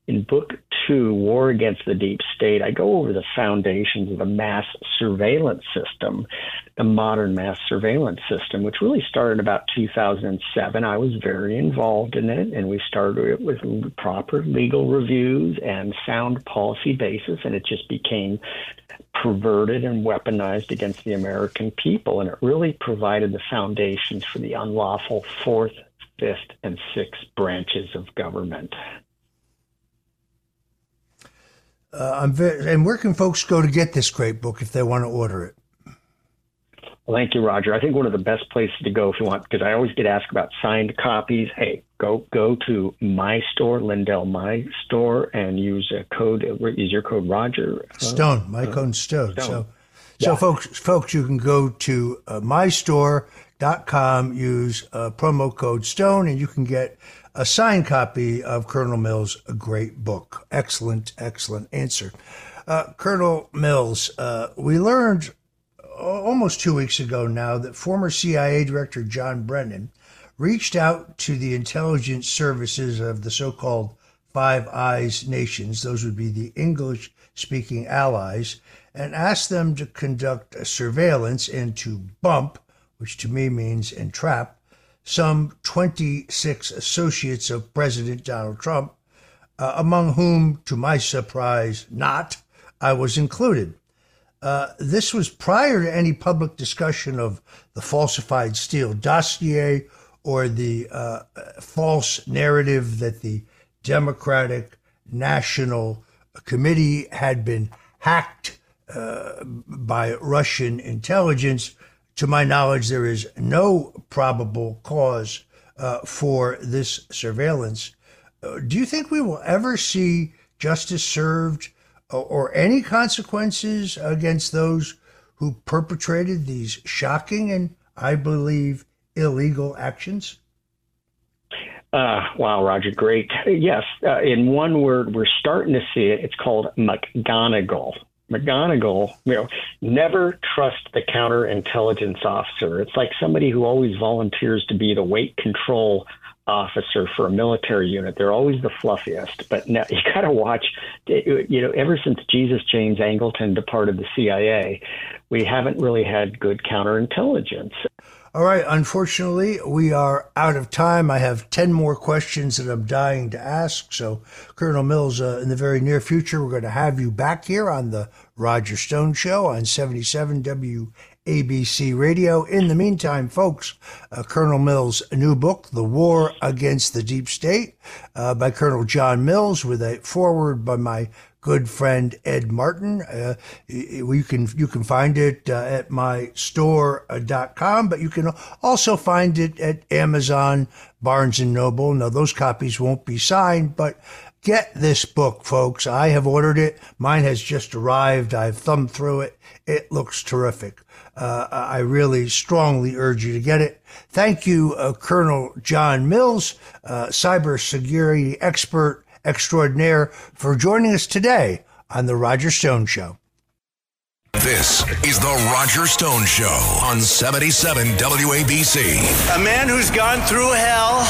In book two, War Against the Deep State, I go over the foundations of the mass surveillance system, the modern mass surveillance system, which really started about 2007. I was very involved in it, and we started it with proper legal reviews and sound policy basis, and it just became perverted and weaponized against the American people. And it really provided the foundations for the unlawful fourth, fifth, and sixth branches of government.
Uh, I'm very, and where can folks go to get this great book if they want to order it?
Well, thank you, Roger. I think one of the best places to go if you want, because I always get asked about signed copies. Hey, go go to my store, Lindell My Store, and use a code. Use your code Roger
uh, Stone. My uh, code Stone. Stone. So, yeah. so folks, folks, you can go to uh, mystore.com, use uh, promo code Stone, and you can get a signed copy of Colonel Mills' great book. Excellent, excellent answer. Uh, Colonel Mills, uh, we learned almost two weeks ago now that former CIA Director John Brennan reached out to the intelligence services of the so called Five Eyes nations, those would be the English speaking allies, and asked them to conduct surveillance and to bump, which to me means entrap, some 26 associates of President Donald Trump, uh, among whom, to my surprise, not, I was included. Uh, this was prior to any public discussion of the falsified Steele dossier or the uh, false narrative that the Democratic National Committee had been hacked uh, by Russian intelligence. To my knowledge, there is no probable cause uh, for this surveillance. Uh, do you think we will ever see justice served or any consequences against those who perpetrated these shocking and, I believe, illegal actions?
Uh, wow, Roger, great. Yes, uh, in one word, we're starting to see it. It's called McGonigal. McGonigal, you know, never trust the counterintelligence officer. It's like somebody who always volunteers to be the weight control officer for a military unit. They're always the fluffiest, but now you got to watch. You know, ever since Jesus James Angleton departed the CIA, we haven't really had good counterintelligence.
All right. Unfortunately, we are out of time. I have 10 more questions that I'm dying to ask. So, Colonel Mills, uh, in the very near future, we're going to have you back here on the Roger Stone Show on 77 WABC Radio. In the meantime, folks, uh, Colonel Mills' new book, The War Against the Deep State, uh, by Colonel John Mills, with a foreword by my good friend Ed Martin. Uh, you can you can find it uh, at mystore.com, but you can also find it at Amazon, Barnes and Noble. Now those copies won't be signed, but get this book, folks. I have ordered it. Mine has just arrived. I've thumbed through it. It looks terrific. Uh, I really strongly urge you to get it. Thank you, uh, Colonel John Mills, uh, cybersecurity expert extraordinaire, for joining us today on The Roger Stone Show.
This is The Roger Stone Show on 77 WABC.
A man who's gone through hell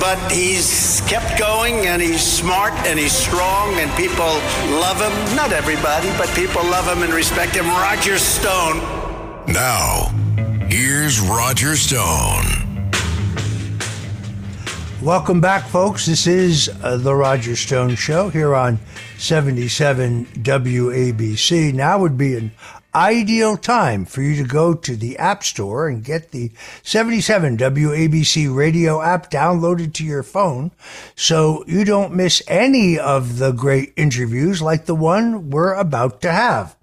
but he's kept going and he's smart and he's strong and people love him. Not everybody, but people love him and respect him. Roger Stone.
Now, here's Roger Stone.
Welcome back, folks. This is uh, the Roger Stone Show here on 77 WABC. Now would be an ideal time for you to go to the App Store and get the 77 WABC radio app downloaded to your phone so you don't miss any of the great interviews like the one we're about to have.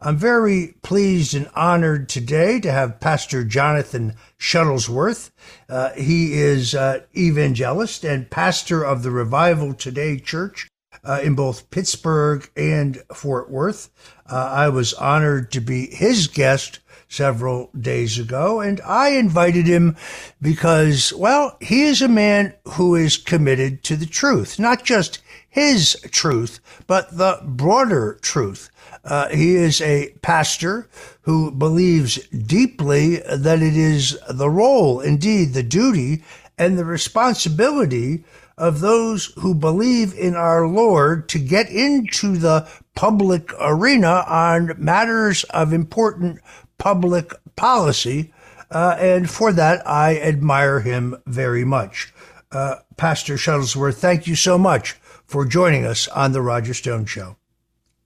I'm very pleased and honored today to have Pastor Jonathan Shuttlesworth. Uh, he is uh, evangelist and pastor of the Revival Today Church uh, in both Pittsburgh and Fort Worth. Uh, I was honored to be his guest several days ago, and I invited him because, well, he is a man who is committed to the truth, not just his truth, but the broader truth. Uh, he is a pastor who believes deeply that it is the role, indeed, the duty, and the responsibility of those who believe in our Lord to get into the public arena on matters of important public policy. Uh, and for that, I admire him very much. Uh, Pastor Shuttlesworth, thank you so much for joining us on The Roger Stone Show.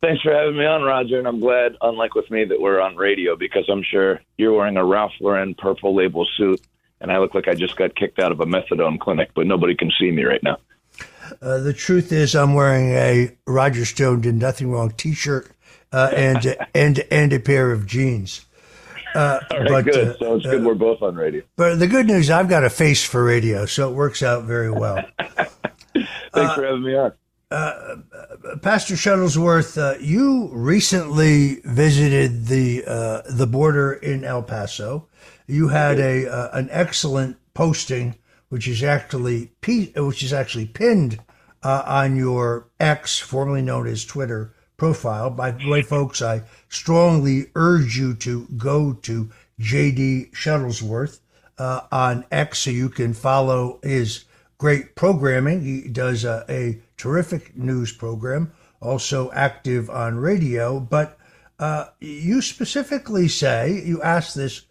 Thanks for having me on, Roger. And I'm glad, unlike with me, that we're on radio because I'm sure you're wearing a Ralph Lauren purple label suit, and I look like I just got kicked out of a methadone clinic, but nobody can see me right now.
Uh, the truth is, I'm wearing a Roger Stone did nothing wrong T-shirt uh, and and and a pair of jeans.
Uh, All right, but, good. Uh, so it's good uh, we're both on radio.
But the good news, I've got a face for radio, so it works out very well.
Thanks for having me on.
Uh, Pastor Shuttlesworth, uh, you recently visited the uh, the border in El Paso. You had a uh, an excellent posting, which is actually which is actually pinned uh, on your X, formerly known as Twitter, profile. By the way, folks, I strongly urge you to go to JD Shuttlesworth on X so you can follow his great programming. He does a, a terrific news program, also active on radio. But uh, you specifically say, you ask this,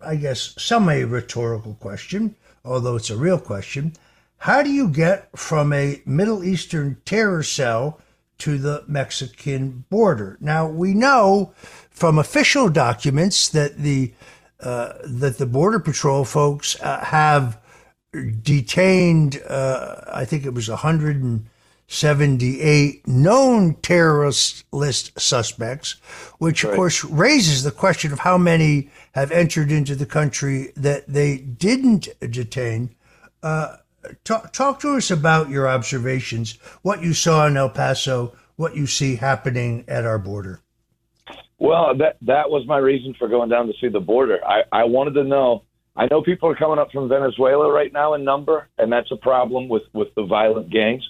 I guess, semi rhetorical question, although it's a real question. How do you get from a Middle Eastern terror cell to the Mexican border? Now, we know from official documents that the uh, that the Border Patrol folks uh, have detained, uh, I think it was 178 known terrorist list suspects, which right. of course raises the question of how many have entered into the country that they didn't detain. Talk, talk to us about your observations, what you saw in El Paso, what you see happening at our border.
Well, that that was my reason for going down to see the border. I, I wanted to know I know people are coming up from Venezuela right now in number, and that's a problem with with the violent gangs.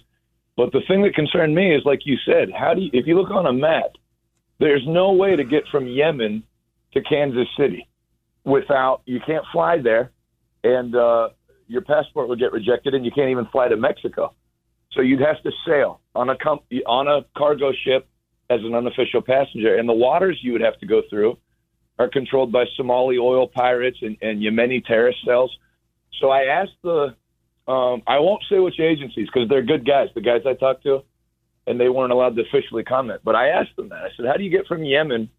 But the thing that concerned me is, like you said, how do you, if you look on a map, there's no way to get from Yemen to Kansas City without you can't fly there, and uh, your passport would get rejected, and you can't even fly to Mexico. So you'd have to sail on a com- on a cargo ship as an unofficial passenger, and the waters you would have to go through are controlled by Somali oil pirates and, and Yemeni terrorist cells. So I asked the, um, I won't say which agencies because they're good guys, the guys I talked to, and they weren't allowed to officially comment. But I asked them that. I said, how do you get from Yemen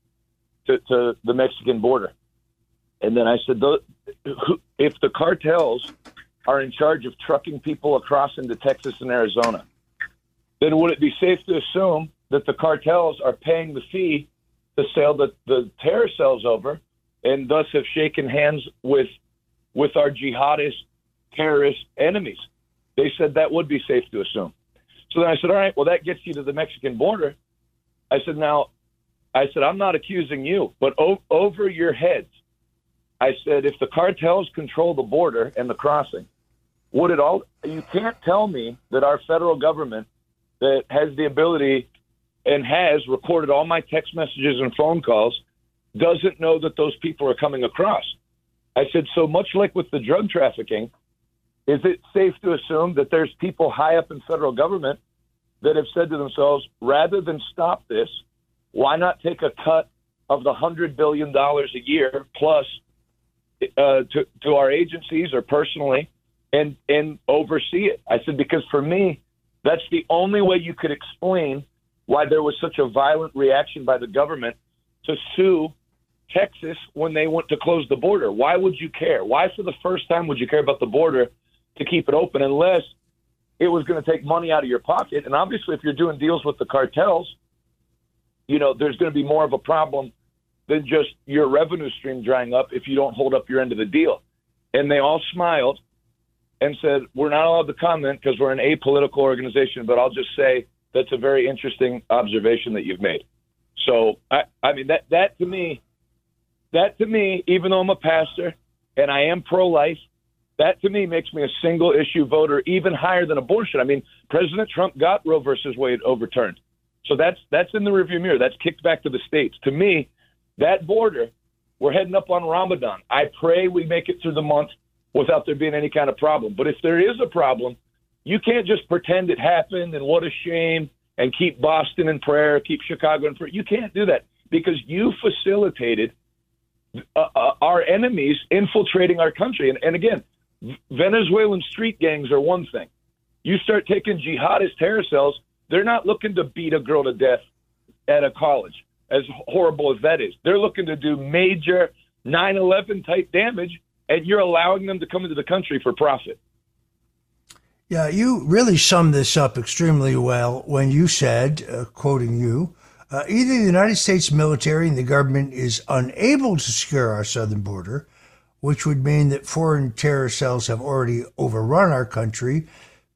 to, to the Mexican border. And then I said, if the cartels are in charge of trucking people across into Texas and Arizona, then would it be safe to assume that the cartels are paying the fee to sail the, the terror cells over and thus have shaken hands with with our jihadist terrorist enemies? They said that would be safe to assume. So then I said, all right, well, that gets you to the Mexican border. I said, now, I said, I'm not accusing you, but o- over your heads, I said, if the cartels control the border and the crossing, would it all? You can't tell me that our federal government that has the ability and has recorded all my text messages and phone calls doesn't know that those people are coming across. I said, so much like with the drug trafficking, is it safe to assume that there's people high up in federal government that have said to themselves, rather than stop this, why not take a cut of the hundred billion dollars a year plus uh, to to our agencies or personally, and and oversee it? I said because for me, that's the only way you could explain why there was such a violent reaction by the government to sue Texas when they went to close the border. Why would you care? Why, for the first time, would you care about the border to keep it open unless it was going to take money out of your pocket? And obviously, if you're doing deals with the cartels, you know, there's going to be more of a problem than just your revenue stream drying up if you don't hold up your end of the deal. And they all smiled and said, We're not allowed to comment because we're an apolitical organization, but I'll just say that's a very interesting observation that you've made. So, I, I mean, that, that to me, that to me, even though I'm a pastor and I am pro life, that to me makes me a single issue voter even higher than abortion. I mean, President Trump got Roe versus Wade overturned. So that's that's in the rearview mirror. That's kicked back to the states. To me, that border, we're heading up on Ramadan. I pray we make it through the month without there being any kind of problem. But if there is a problem, you can't just pretend it happened and what a shame and keep Boston in prayer, keep Chicago in prayer. You can't do that because you facilitated uh, uh, our enemies infiltrating our country. And, and again, Venezuelan street gangs are one thing. You start taking jihadist terror cells, they're not looking to beat a girl to death at a college, as horrible as that is. They're looking to do major 9 11 type damage, and you're allowing them to come into the country for profit.
Yeah, you really summed this up extremely well when you said, uh, quoting you, uh, either the United States military and the government is unable to secure our southern border, which would mean that foreign terror cells have already overrun our country,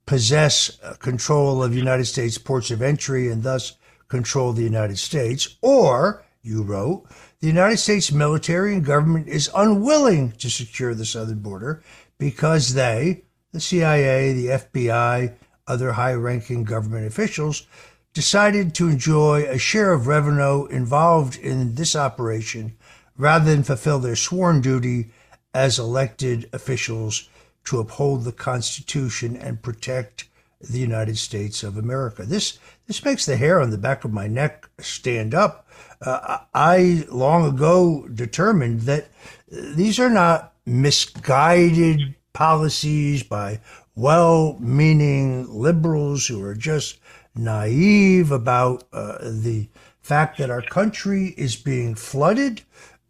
possess uh, control of United States ports of entry, and thus control the United States, or, you wrote, the United States military and government is unwilling to secure the southern border because they, the CIA, the FBI, other high ranking government officials, decided to enjoy a share of revenue involved in this operation rather than fulfill their sworn duty as elected officials to uphold the Constitution and protect the United States of America. This this makes the hair on the back of my neck stand up. Uh, I long ago determined that these are not misguided policies by well-meaning liberals who are just naive about uh, the fact that our country is being flooded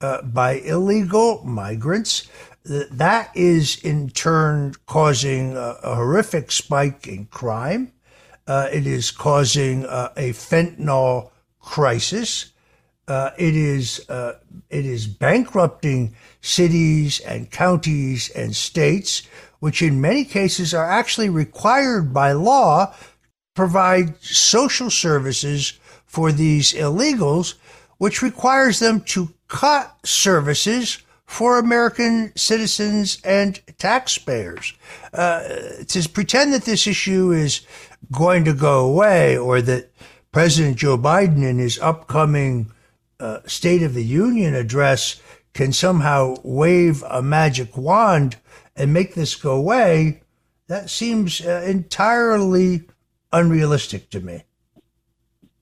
uh, by illegal migrants. That is in turn causing a, a horrific spike in crime. Uh, it is causing uh, a fentanyl crisis. Uh, it is uh, it is bankrupting cities and counties and states, which in many cases are actually required by law to provide social services for these illegals, which requires them to cut services for American citizens and taxpayers. Uh, to pretend that this issue is going to go away or that President Joe Biden in his upcoming uh, State of the Union address can somehow wave a magic wand and make this go away, that seems uh, entirely unrealistic to me.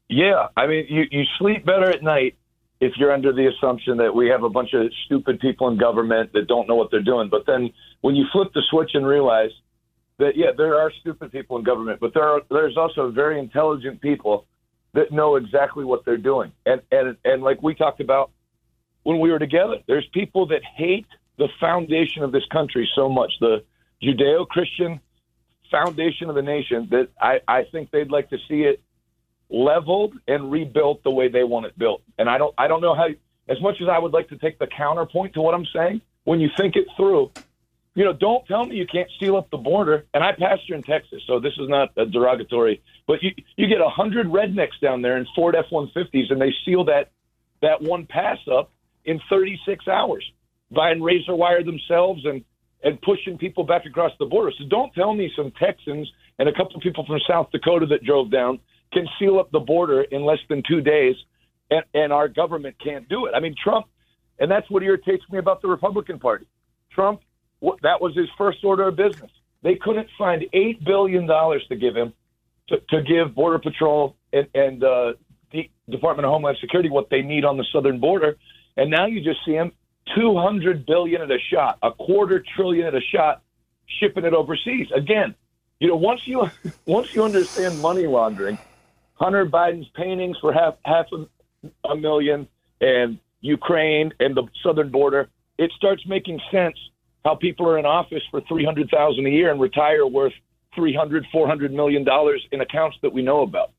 Yeah, I mean, you, you sleep better at night if you're under the assumption that we have a bunch of stupid people in government that don't know what they're doing. But then when you flip the switch and realize that yeah, there are stupid people in government, but there are there's also very intelligent people that know exactly what they're doing. And and and like we talked about when we were together. There's people that hate the foundation of this country so much, the Judeo Christian foundation of the nation, that I, I think they'd like to see it leveled and rebuilt the way they want it built. And I don't I don't know how as much as I would like to take the counterpoint to what I'm saying, when you think it through, you know, don't tell me you can't seal up the border. And I pastor in Texas, so this is not a derogatory, but you you get a hundred rednecks down there in Ford F one fifties and they seal that that one pass up in thirty six hours by and razor wire themselves and and pushing people back across the border. So don't tell me some Texans and a couple of people from South Dakota that drove down can seal up the border in less than two days, and, and our government can't do it. I mean, Trump, and that's what irritates me about the Republican Party. Trump, that was his first order of business. They couldn't find eight billion dollars to give him to, to give Border Patrol and, and uh, the Department of Homeland Security what they need on the southern border, and now you just see him 200 billion at a shot, a quarter trillion at a shot, shipping it overseas. Again, you know, once you once you understand money laundering, Hunter Biden's paintings for half half a, a million, and Ukraine and the southern border, it starts making sense how people are in office for 300,000 a year and retire worth 300 400 million dollars in accounts that we know about.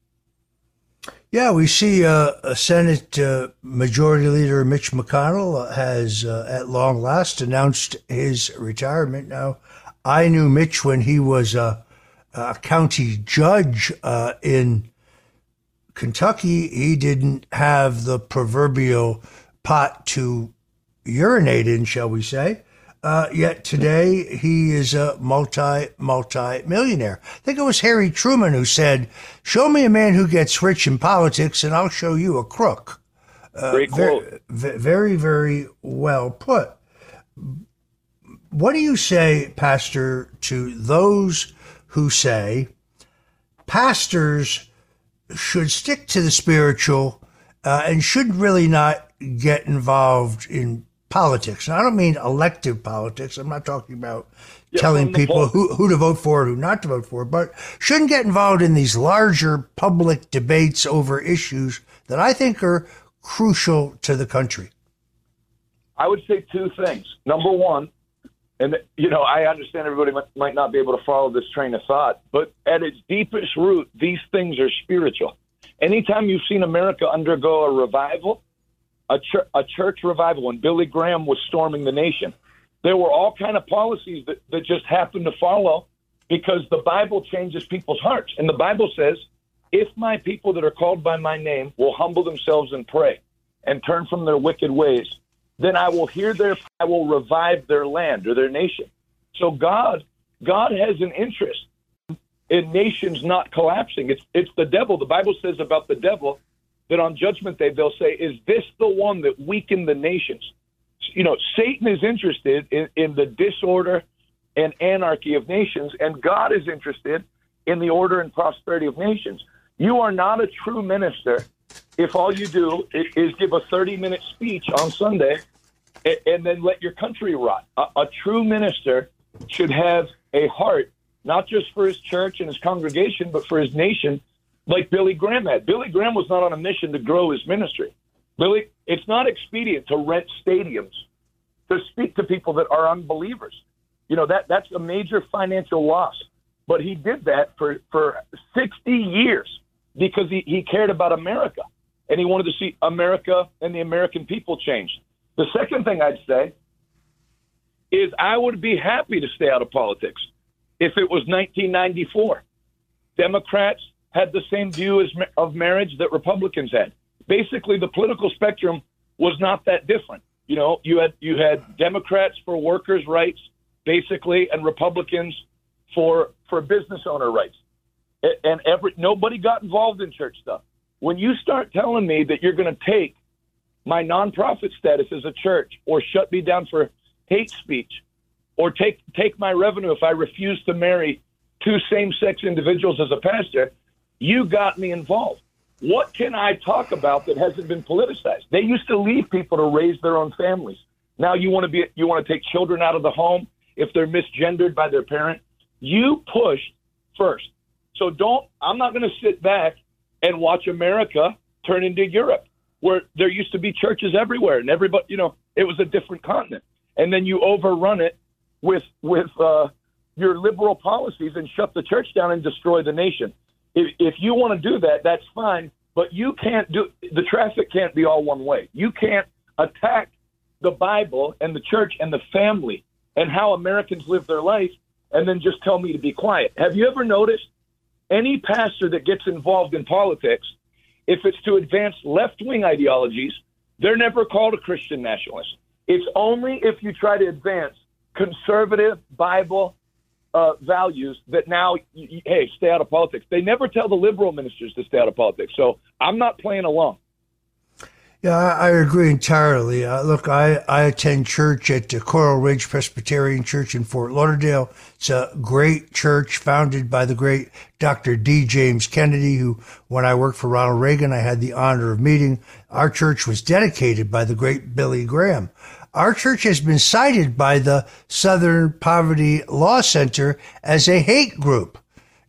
Yeah, we see uh, a Senate uh, Majority Leader Mitch McConnell has uh, at long last announced his retirement. Now, I knew Mitch when he was a, a county judge uh, in Kentucky. He didn't have the proverbial pot to urinate in, shall we say. Uh, yet today he is a multi multi millionaire. I think it was Harry Truman who said, "Show me a man who gets rich in politics, and I'll show you a crook."
Uh, Great quote.
Very, very, very well put. What do you say, Pastor, to those who say pastors should stick to the spiritual uh, and should really not get involved in politics. And I don't mean elective politics. I'm not talking about yeah, telling people who, who to vote for or who not to vote for, but shouldn't get involved in these larger public debates over issues that I think are crucial to the country.
I would say two things. Number one, and you know, I understand everybody might, might not be able to follow this train of thought, but at its deepest root, these things are spiritual. Anytime you've seen America undergo a revival, a, a church revival when Billy Graham was storming the nation. There were all kind of policies that, that just happened to follow because the Bible changes people's hearts. And the Bible says, if my people that are called by my name will humble themselves and pray and turn from their wicked ways, then I will hear their, I will revive their land or their nation. So God, God has an interest in nations not collapsing. It's, it's the devil. The Bible says about the devil that on Judgment Day they'll say, "Is this the one that weakened the nations?" You know, Satan is interested in, in the disorder and anarchy of nations, and God is interested in the order and prosperity of nations. You are not a true minister if all you do is give a 30 minute speech on Sunday and then let your country rot. A, a, true minister should have a heart, not just for his church and his congregation, but for his nation like Billy Graham had. Billy Graham was not on a mission to grow his ministry. Billy, it's not expedient to rent stadiums to speak to people that are unbelievers. You know that that's a major financial loss. But he did that for for 60 years because he, he cared about America and he wanted to see America and the American people change. The second thing I'd say is I would be happy to stay out of politics if it was 1994. Democrats had the same view as, of marriage that Republicans had. Basically, the political spectrum was not that different. You know, you had you had Democrats for workers' rights, basically, and Republicans for for business owner rights. And every nobody got involved in church stuff. When you start telling me that you're going to take my nonprofit status as a church, or shut me down for hate speech, or take take my revenue if I refuse to marry two same-sex individuals as a pastor, you got me involved. What can I talk about that hasn't been politicized? They used to leave people to raise their own families. Now you want to be you want to take children out of the home if they're misgendered by their parent. You push first. So don't I'm not going to sit back and watch America turn into Europe. where there used to be churches everywhere and everybody, you know, it was a different continent. And then you overrun it with with uh, your liberal policies and shut the church down and destroy the nation. If, if you want to do that, that's fine. But you can't do the traffic can't be all one way. You can't attack the Bible and the church and the family and how Americans live their life and then just tell me to be quiet. Have you ever noticed any pastor that gets involved in politics if it's to advance left wing ideologies, they're never called a Christian nationalist. It's only if you try to advance conservative Bible uh, values that now, hey, stay out of politics. They never tell the liberal ministers to stay out of politics. So I'm not playing along.
Yeah, I agree entirely. Uh, look, I, I attend church at the Coral Ridge Presbyterian Church in Fort Lauderdale. It's a great church founded by the great Dr. D. James Kennedy, who, when I worked for Ronald Reagan, I had the honor of meeting. Our church was dedicated by the great Billy Graham. Our church has been cited by the Southern Poverty Law Center as a hate group.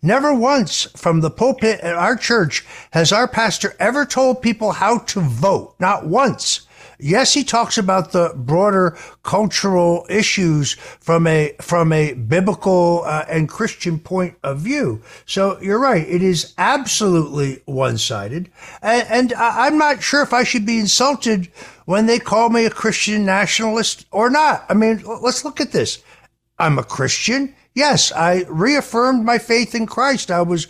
Never once from the pulpit at our church has our pastor ever told people how to vote. Not once. Yes, he talks about the broader cultural issues from a from a biblical uh, and Christian point of view. So you're right; it is absolutely one-sided, and, and I'm not sure if I should be insulted when they call me a Christian nationalist or not. I mean, let's look at this. I'm a Christian. Yes, I reaffirmed my faith in Christ. I was,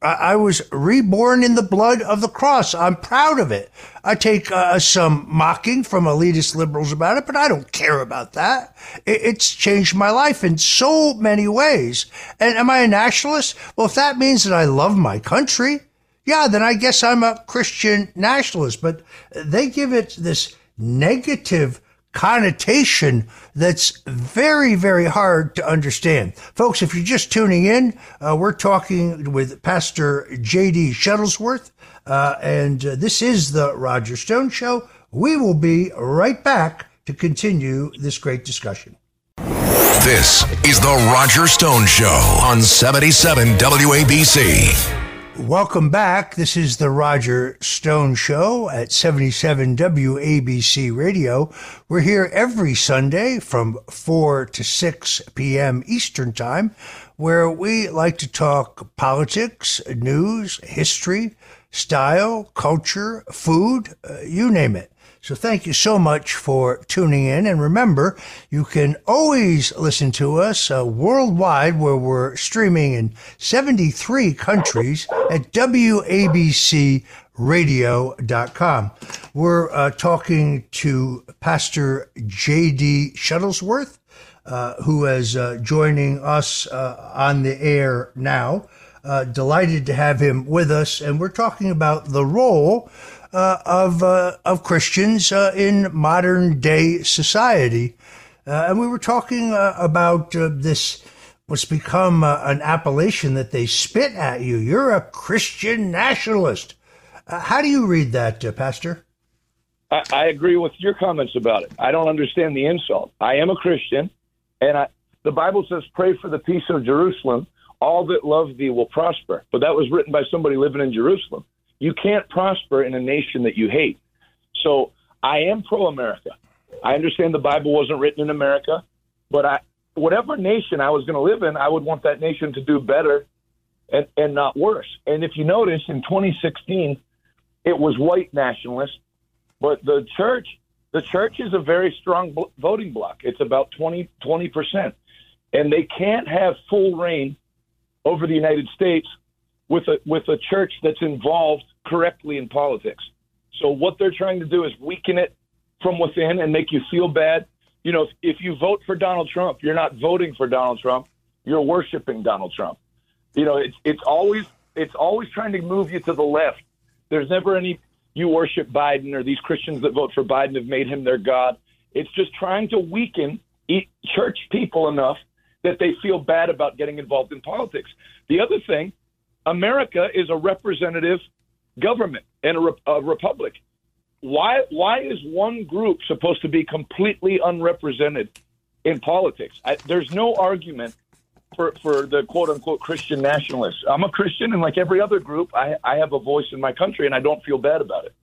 I was reborn in the blood of the cross. I'm proud of it. I take uh, some mocking from elitist liberals about it, but I don't care about that. it's changed my life in so many ways. And am I a nationalist? Well, if that means that I love my country, yeah, then I guess I'm a Christian nationalist. But they give it this negative connotation that's very, very hard to understand. Folks, if you're just tuning in, uh, we're talking with Pastor J.D. Shuttlesworth, uh, and uh, this is the Roger Stone Show. We will be right back to continue this great discussion.
This is the Roger Stone Show on 77 WABC.
Welcome back. This is the Roger Stone Show at 77 WABC Radio. We're here every Sunday from 4 to 6 p.m. Eastern Time, where we like to talk politics, news, history, style, culture, food, uh, you name it. So thank you so much for tuning in. And remember, you can always listen to us uh, worldwide where we're streaming in 73 countries at WABCradio.com. We're uh, talking to Pastor J.D. Shuttlesworth, uh, who is uh, joining us uh, on the air now. Uh, delighted to have him with us. And we're talking about the role of uh, of Christians uh, in modern day society, uh, and we were talking uh, about uh, this. What's become an appellation that they spit at you? You're a Christian nationalist. how do you read that, Pastor?
I, I agree with your comments about it. I don't understand the insult. I am a Christian, and I, the Bible says, "Pray for the peace of Jerusalem." All that love thee will prosper. But that was written by somebody living in Jerusalem. You can't prosper in a nation that you hate. So I am pro America. I understand the Bible wasn't written in America, but I, whatever nation I was going to live in, I would want that nation to do better and, and not worse. And if you notice, in 2016, it was white nationalists, but the church, the church is a very strong voting bloc. It's about 20 percent, and they can't have full reign over the United States with a with a church that's involved correctly in politics. So what they're trying to do is weaken it from within and make you feel bad. You know, if, if you vote for Donald Trump, you're not voting for Donald Trump. You're worshiping Donald Trump. You know, it's it's always it's always trying to move you to the left. There's never any you worship Biden or these Christians that vote for Biden have made him their god. It's just trying to weaken church people enough that they feel bad about getting involved in politics. The other thing America is a representative government and a, re- a republic. Why why is one group supposed to be completely unrepresented in politics? I, there's no argument for, for the quote unquote Christian nationalists. I'm a Christian, and like every other group, I, I have a voice in my country, and I don't feel bad about it.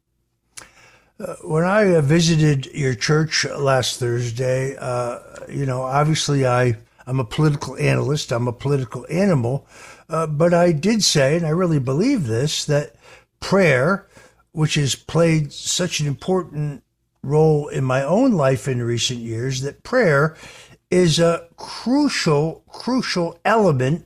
Uh, when I uh, visited your church last Thursday, uh, you know, obviously I, I'm a political analyst, I'm a political animal, uh, but I did say, and I really believe this, that prayer, which has played such an important role in my own life in recent years, that prayer is a crucial, crucial element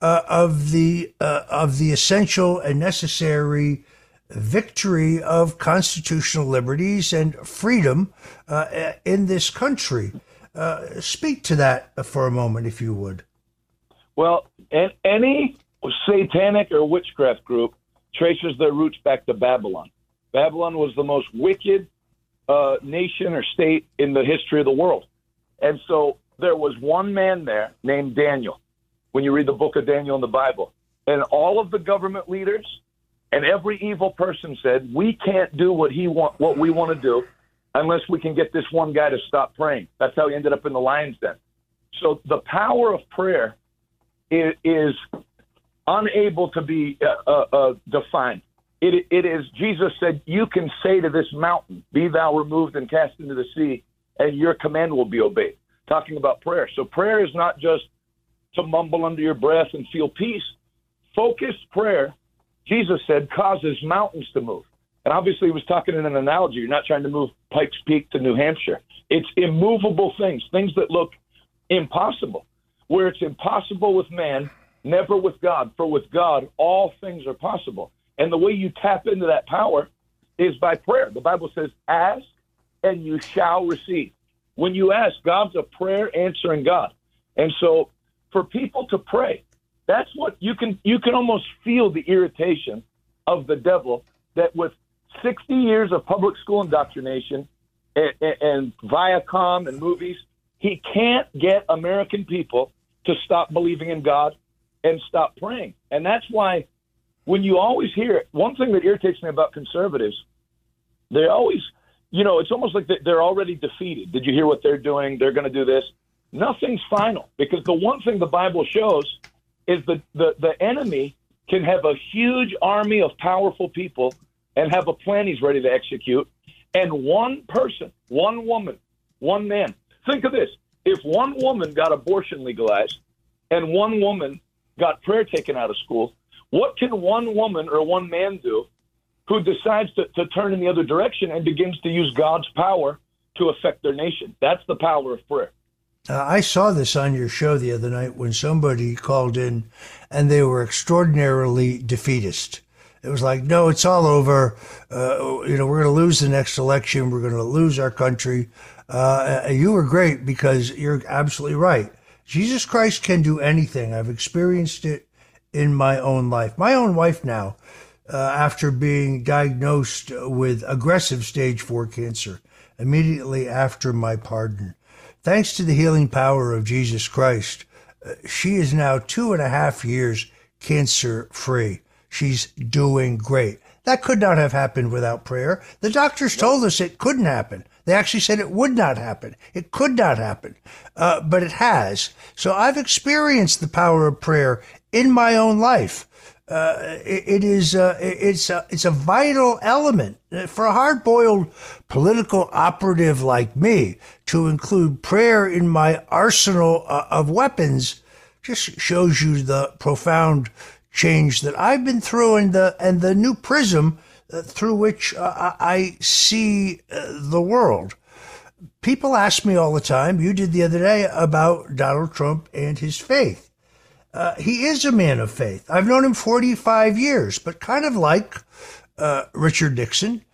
uh, of the uh, of the essential and necessary victory of constitutional liberties and freedom uh, in this country. Uh, speak to that for a moment, if you would.
Well, any satanic or witchcraft group traces their roots back to Babylon. Babylon was the most wicked uh, nation or state in the history of the world. And so there was one man there named Daniel when you read the book of Daniel in the Bible. And all of the government leaders and every evil person said, "We can't do what he want what we want to do unless we can get this one guy to stop praying." That's how he ended up in the lion's den. So the power of prayer is, is unable to be uh, uh, uh, defined. It, it is Jesus said, "You can say to this mountain, be thou removed and cast into the sea, and your command will be obeyed." Talking about prayer. So prayer is not just to mumble under your breath and feel peace. Focused prayer, Jesus said, causes mountains to move. And obviously, he was talking in an analogy. You're not trying to move Pikes Peak to New Hampshire. It's immovable things, things that look impossible. Where it's impossible with man, never with God. For with God, all things are possible. And the way you tap into that power is by prayer. The Bible says, ask and you shall receive. When you ask, God's a prayer answering God. And so for people to pray. That's what you can you can almost feel the irritation of the devil that with 60 years of public school indoctrination and, and, and Viacom and movies, he can't get American people to stop believing in God and stop praying. And that's why when you always hear it, one thing that irritates me about conservatives, they always, you know, it's almost like they're already defeated. Did you hear what they're doing? They're going to do this nothing's final because the one thing the Bible shows is that the, the enemy can have a huge army of powerful people and have a plan he's ready to execute. And one person, one woman, one man. Think of this. If one woman got abortion legalized and one woman got prayer taken out of school, what can one woman or one man do who decides to, to turn in the other direction and begins to use God's power to affect their nation? That's the power of prayer.
Uh, I saw this on your show the other night when somebody called in and they were extraordinarily defeatist. It was like, no, it's all over. Uh, you know, we're going to lose the next election. We're going to lose our country. Uh, you were great because you're absolutely right. Jesus Christ can do anything. I've experienced it in my own life. My own wife now, uh, after being diagnosed with aggressive stage four cancer, immediately after my pardon. Thanks to the healing power of Jesus Christ, uh, she is now two and a half years cancer free. She's doing great. That could not have happened without prayer. The doctors told us it couldn't happen. They actually said it would not happen. It could not happen, uh, but it has. So I've experienced the power of prayer in my own life uh, it, it is uh, it's a, it's a vital element for a hard-boiled political operative like me to include prayer in my arsenal uh, of weapons just shows you the profound change that I've been through and the and the new prism uh, through which uh, I see uh, the world. People ask me all the time, you did the other day about Donald Trump and his faith. Uh, he is a man of faith. I've known him 45 years, but kind of like uh, Richard Nixon,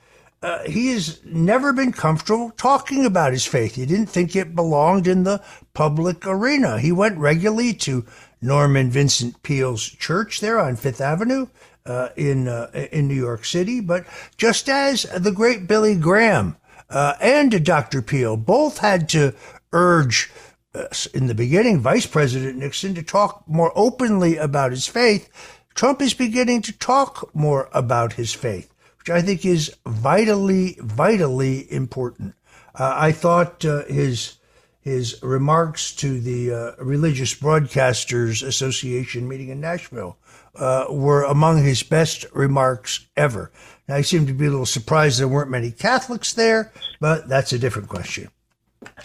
uh, he has never been comfortable talking about his faith. He didn't think it belonged in the public arena. He went regularly to Norman Vincent Peale's church there on Fifth Avenue uh, in uh, in New York City. But just as the great Billy Graham uh, and Dr. Peale both had to urge uh, in the beginning, Vice President Nixon to talk more openly about his faith. Trump is beginning to talk more about his faith, which I think is vitally, vitally important. Uh, I thought uh, his his remarks to the uh, Religious Broadcasters Association meeting in Nashville uh, were among his best remarks ever. I seem to be a little surprised there weren't many Catholics there, but that's a different question.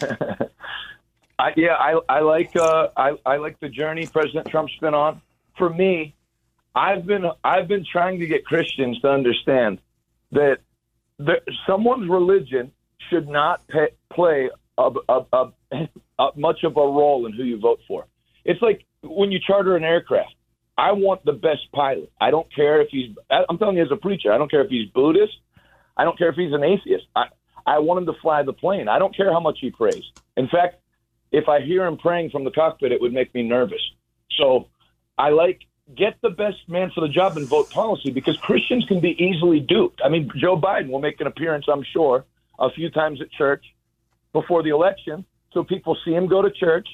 I, yeah, I, I like uh, I, I like the journey President Trump's been on. For me, I've been I've been trying to get Christians to understand that there, someone's religion should not pay, play a, a, a, much of a role in who you vote for. It's like when you charter an aircraft. I want the best pilot. I don't care if he's. I'm telling you, as a preacher, I don't care if he's Buddhist. I don't care if he's an atheist. I I want him to fly the plane. I don't care how much he prays. In fact, if I hear him praying from the cockpit, it would make me nervous. So I like get the best man for the job and vote policy because Christians can be easily duped. I mean, Joe Biden will make an appearance, I'm sure, a few times at church before the election, so people see him go to church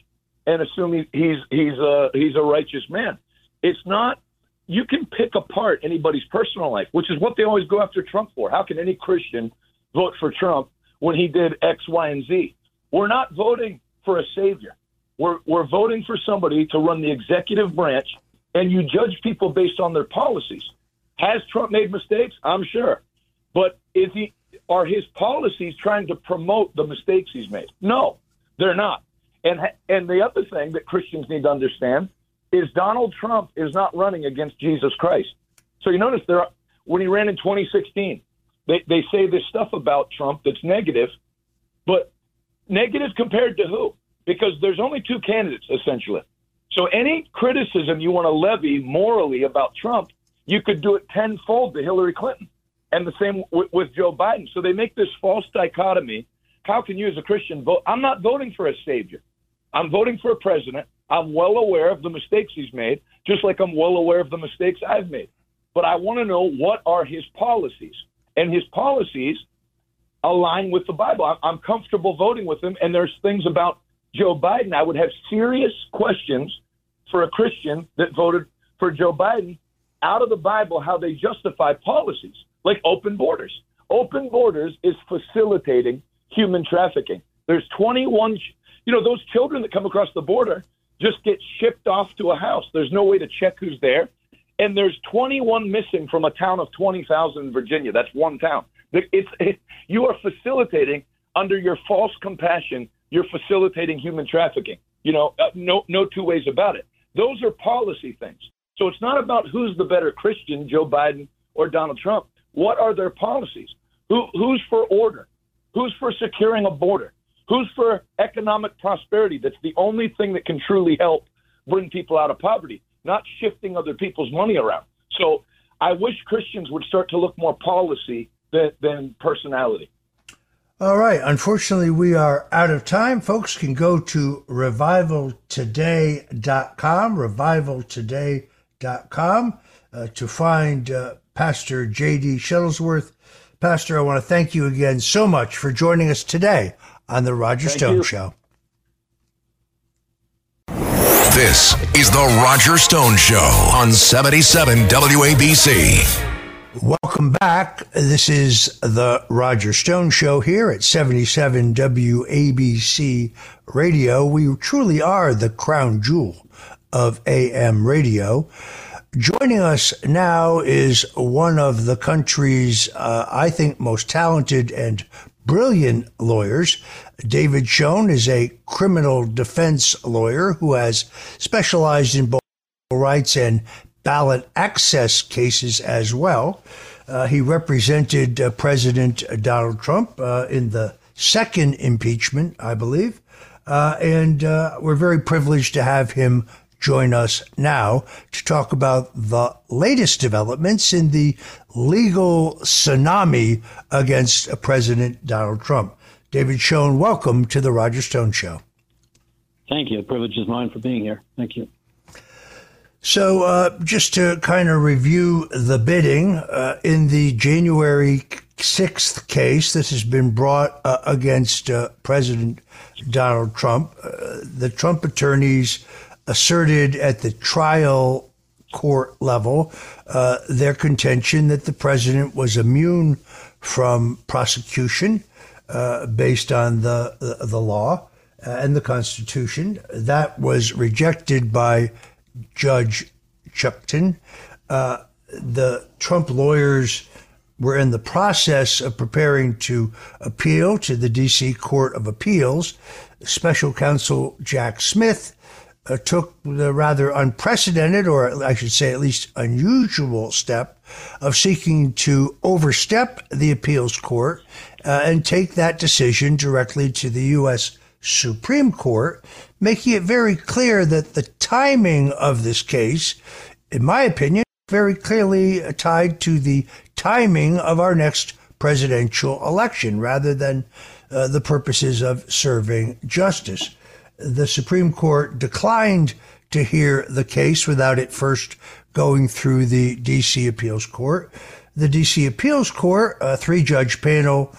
and assume he, he's he's a he's a righteous man. It's not. You can pick apart anybody's personal life, which is what they always go after Trump for. How can any Christian vote for Trump when he did X, Y, and Z? We're not voting for a savior. We're we're voting for somebody to run the executive branch, and you judge people based on their policies. Has Trump made mistakes? I'm sure, but is he? Are his policies trying to promote the mistakes he's made? No, they're not. And and the other thing that Christians need to understand is Donald Trump is not running against Jesus Christ. So you notice there, when he ran in 2016, they, they say this stuff about Trump that's negative, but negative compared to who? Because there's only two candidates, essentially. So any criticism you want to levy morally about Trump, you could do it tenfold to Hillary Clinton. And the same with Joe Biden. So they make this false dichotomy. How can you, as a Christian, vote? I'm not voting for a savior. I'm voting for a president I'm well aware of the mistakes he's made, just like I'm well aware of the mistakes I've made. But I want to know what are his policies. And his policies align with the Bible. I'm comfortable voting with him. And there's things about Joe Biden. I would have serious questions for a Christian that voted for Joe Biden out of the Bible how they justify policies like open borders. Open borders is facilitating human trafficking. There's 21, you know, those children that come across the border, just get shipped off to a house. There's no way to check who's there. And there's 21 missing from a town of 20,000 in Virginia. That's one town. It's, it, you are facilitating under your false compassion. You're facilitating human trafficking. You know, uh, no, no two ways about it. Those are policy things. So it's not about who's the better Christian, Joe Biden or Donald Trump. What are their policies? Who, who's for order? Who's for securing a border? Who's for economic prosperity? That's the only thing that can truly help bring people out of poverty, not shifting other people's money around. So I wish Christians would start to look more policy than, than personality.
All right. Unfortunately, we are out of time. Folks can go to revivaltoday.com, revivaltoday.com, uh, to find uh, Pastor J.D. Shuttlesworth. Pastor, I want to thank you again so much for joining us today on The Roger Thank Stone you. Show.
This is The Roger Stone Show on 77 WABC.
Welcome back. This is The Roger Stone Show here at 77 WABC Radio. We truly are the crown jewel of AM radio. Joining us now is one of the country's, uh, I think, most talented and brilliant lawyers. David Schoen is a criminal defense lawyer who has specialized in both rights and ballot access cases as well. Uh, he represented uh, President Donald Trump uh, in the second impeachment, I believe. Uh, and uh, we're very privileged to have him join us now to talk about the latest developments in the legal tsunami against President Donald Trump. David Schoen, welcome to the Roger Stone Show.
Thank you. The privilege is mine for being here. Thank you.
So, uh, just to kind of review the bidding, uh, in the January 6th case, this has been brought uh, against uh, President Donald Trump. Uh, the Trump attorneys asserted at the trial court level uh, their contention that the president was immune from prosecution uh, based on the the, the law and the Constitution. That was rejected by Judge Chutkan. Uh, the Trump lawyers we're in the process of preparing to appeal to the D.C. Court of Appeals. Special counsel Jack Smith uh, took the rather unprecedented, or I should say at least unusual step of seeking to overstep the appeals court uh, and take that decision directly to the U.S. Supreme Court, making it very clear that the timing of this case, in my opinion, very clearly tied to the timing of our next presidential election rather than uh, the purposes of serving justice. The Supreme Court declined to hear the case without it first going through the D.C. Appeals Court. The D.C. Appeals Court, a three judge panel,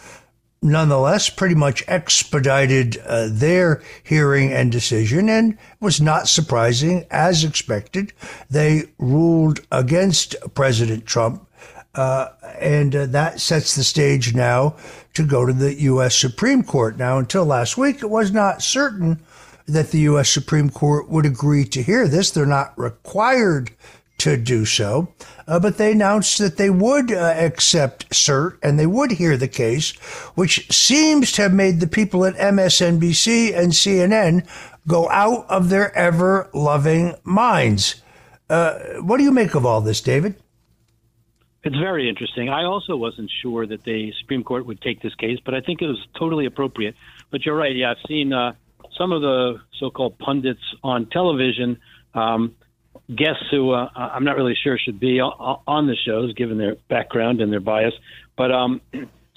nonetheless pretty much expedited uh, their hearing and decision and was not surprising as expected they ruled against president trump uh, and uh, that sets the stage now to go to the U.S. Supreme Court. Now, until last week, it was not certain that the U.S. Supreme Court would agree to hear this. They're not required to do so, uh, but they announced that they would uh, accept cert and they would hear the case, which seems to have made the people at MSNBC and CNN go out of their ever loving minds. Uh, what do you make of all this, David?
It's very interesting. I also wasn't sure that the Supreme Court would take this case, but I think it was totally appropriate. But you're right. Yeah, I've seen uh, some of the so-called pundits on television. Um, guests who uh, I'm not really sure should be on the shows, given their background and their bias, but um,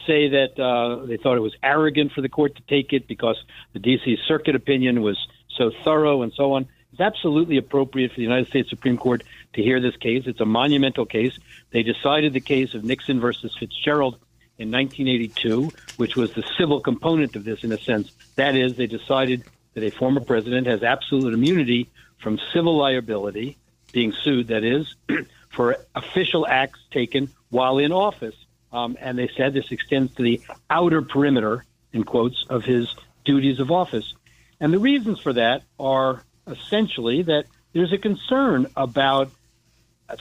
say that uh, they thought it was arrogant for the court to take it because the D.C. Circuit opinion was so thorough and so on. It's absolutely appropriate for the United States Supreme Court to hear this case. It's a monumental case. They decided the case of Nixon versus Fitzgerald in 1982, which was the civil component of this in a sense. That is, they decided that a former president has absolute immunity from civil liability, being sued, that is, for official acts taken while in office. Um, and they said this extends to the outer perimeter, in quotes, of his duties of office. And the reasons for that are essentially that there's a concern about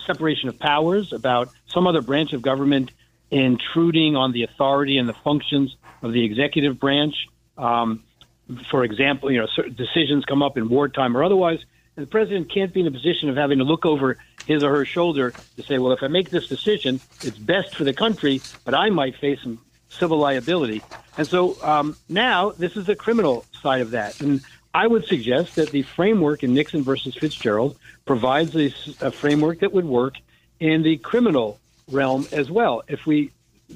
separation of powers, about some other branch of government intruding on the authority and the functions of the executive branch. Um, for example, you know, decisions come up in wartime or otherwise, and the president can't be in a position of having to look over his or her shoulder to say, well, if I make this decision, it's best for the country, but I might face some civil liability. And so um, now this is the criminal side of that. And I would suggest that the framework in Nixon versus Fitzgerald provides a, a framework that would work in the criminal realm as well. If we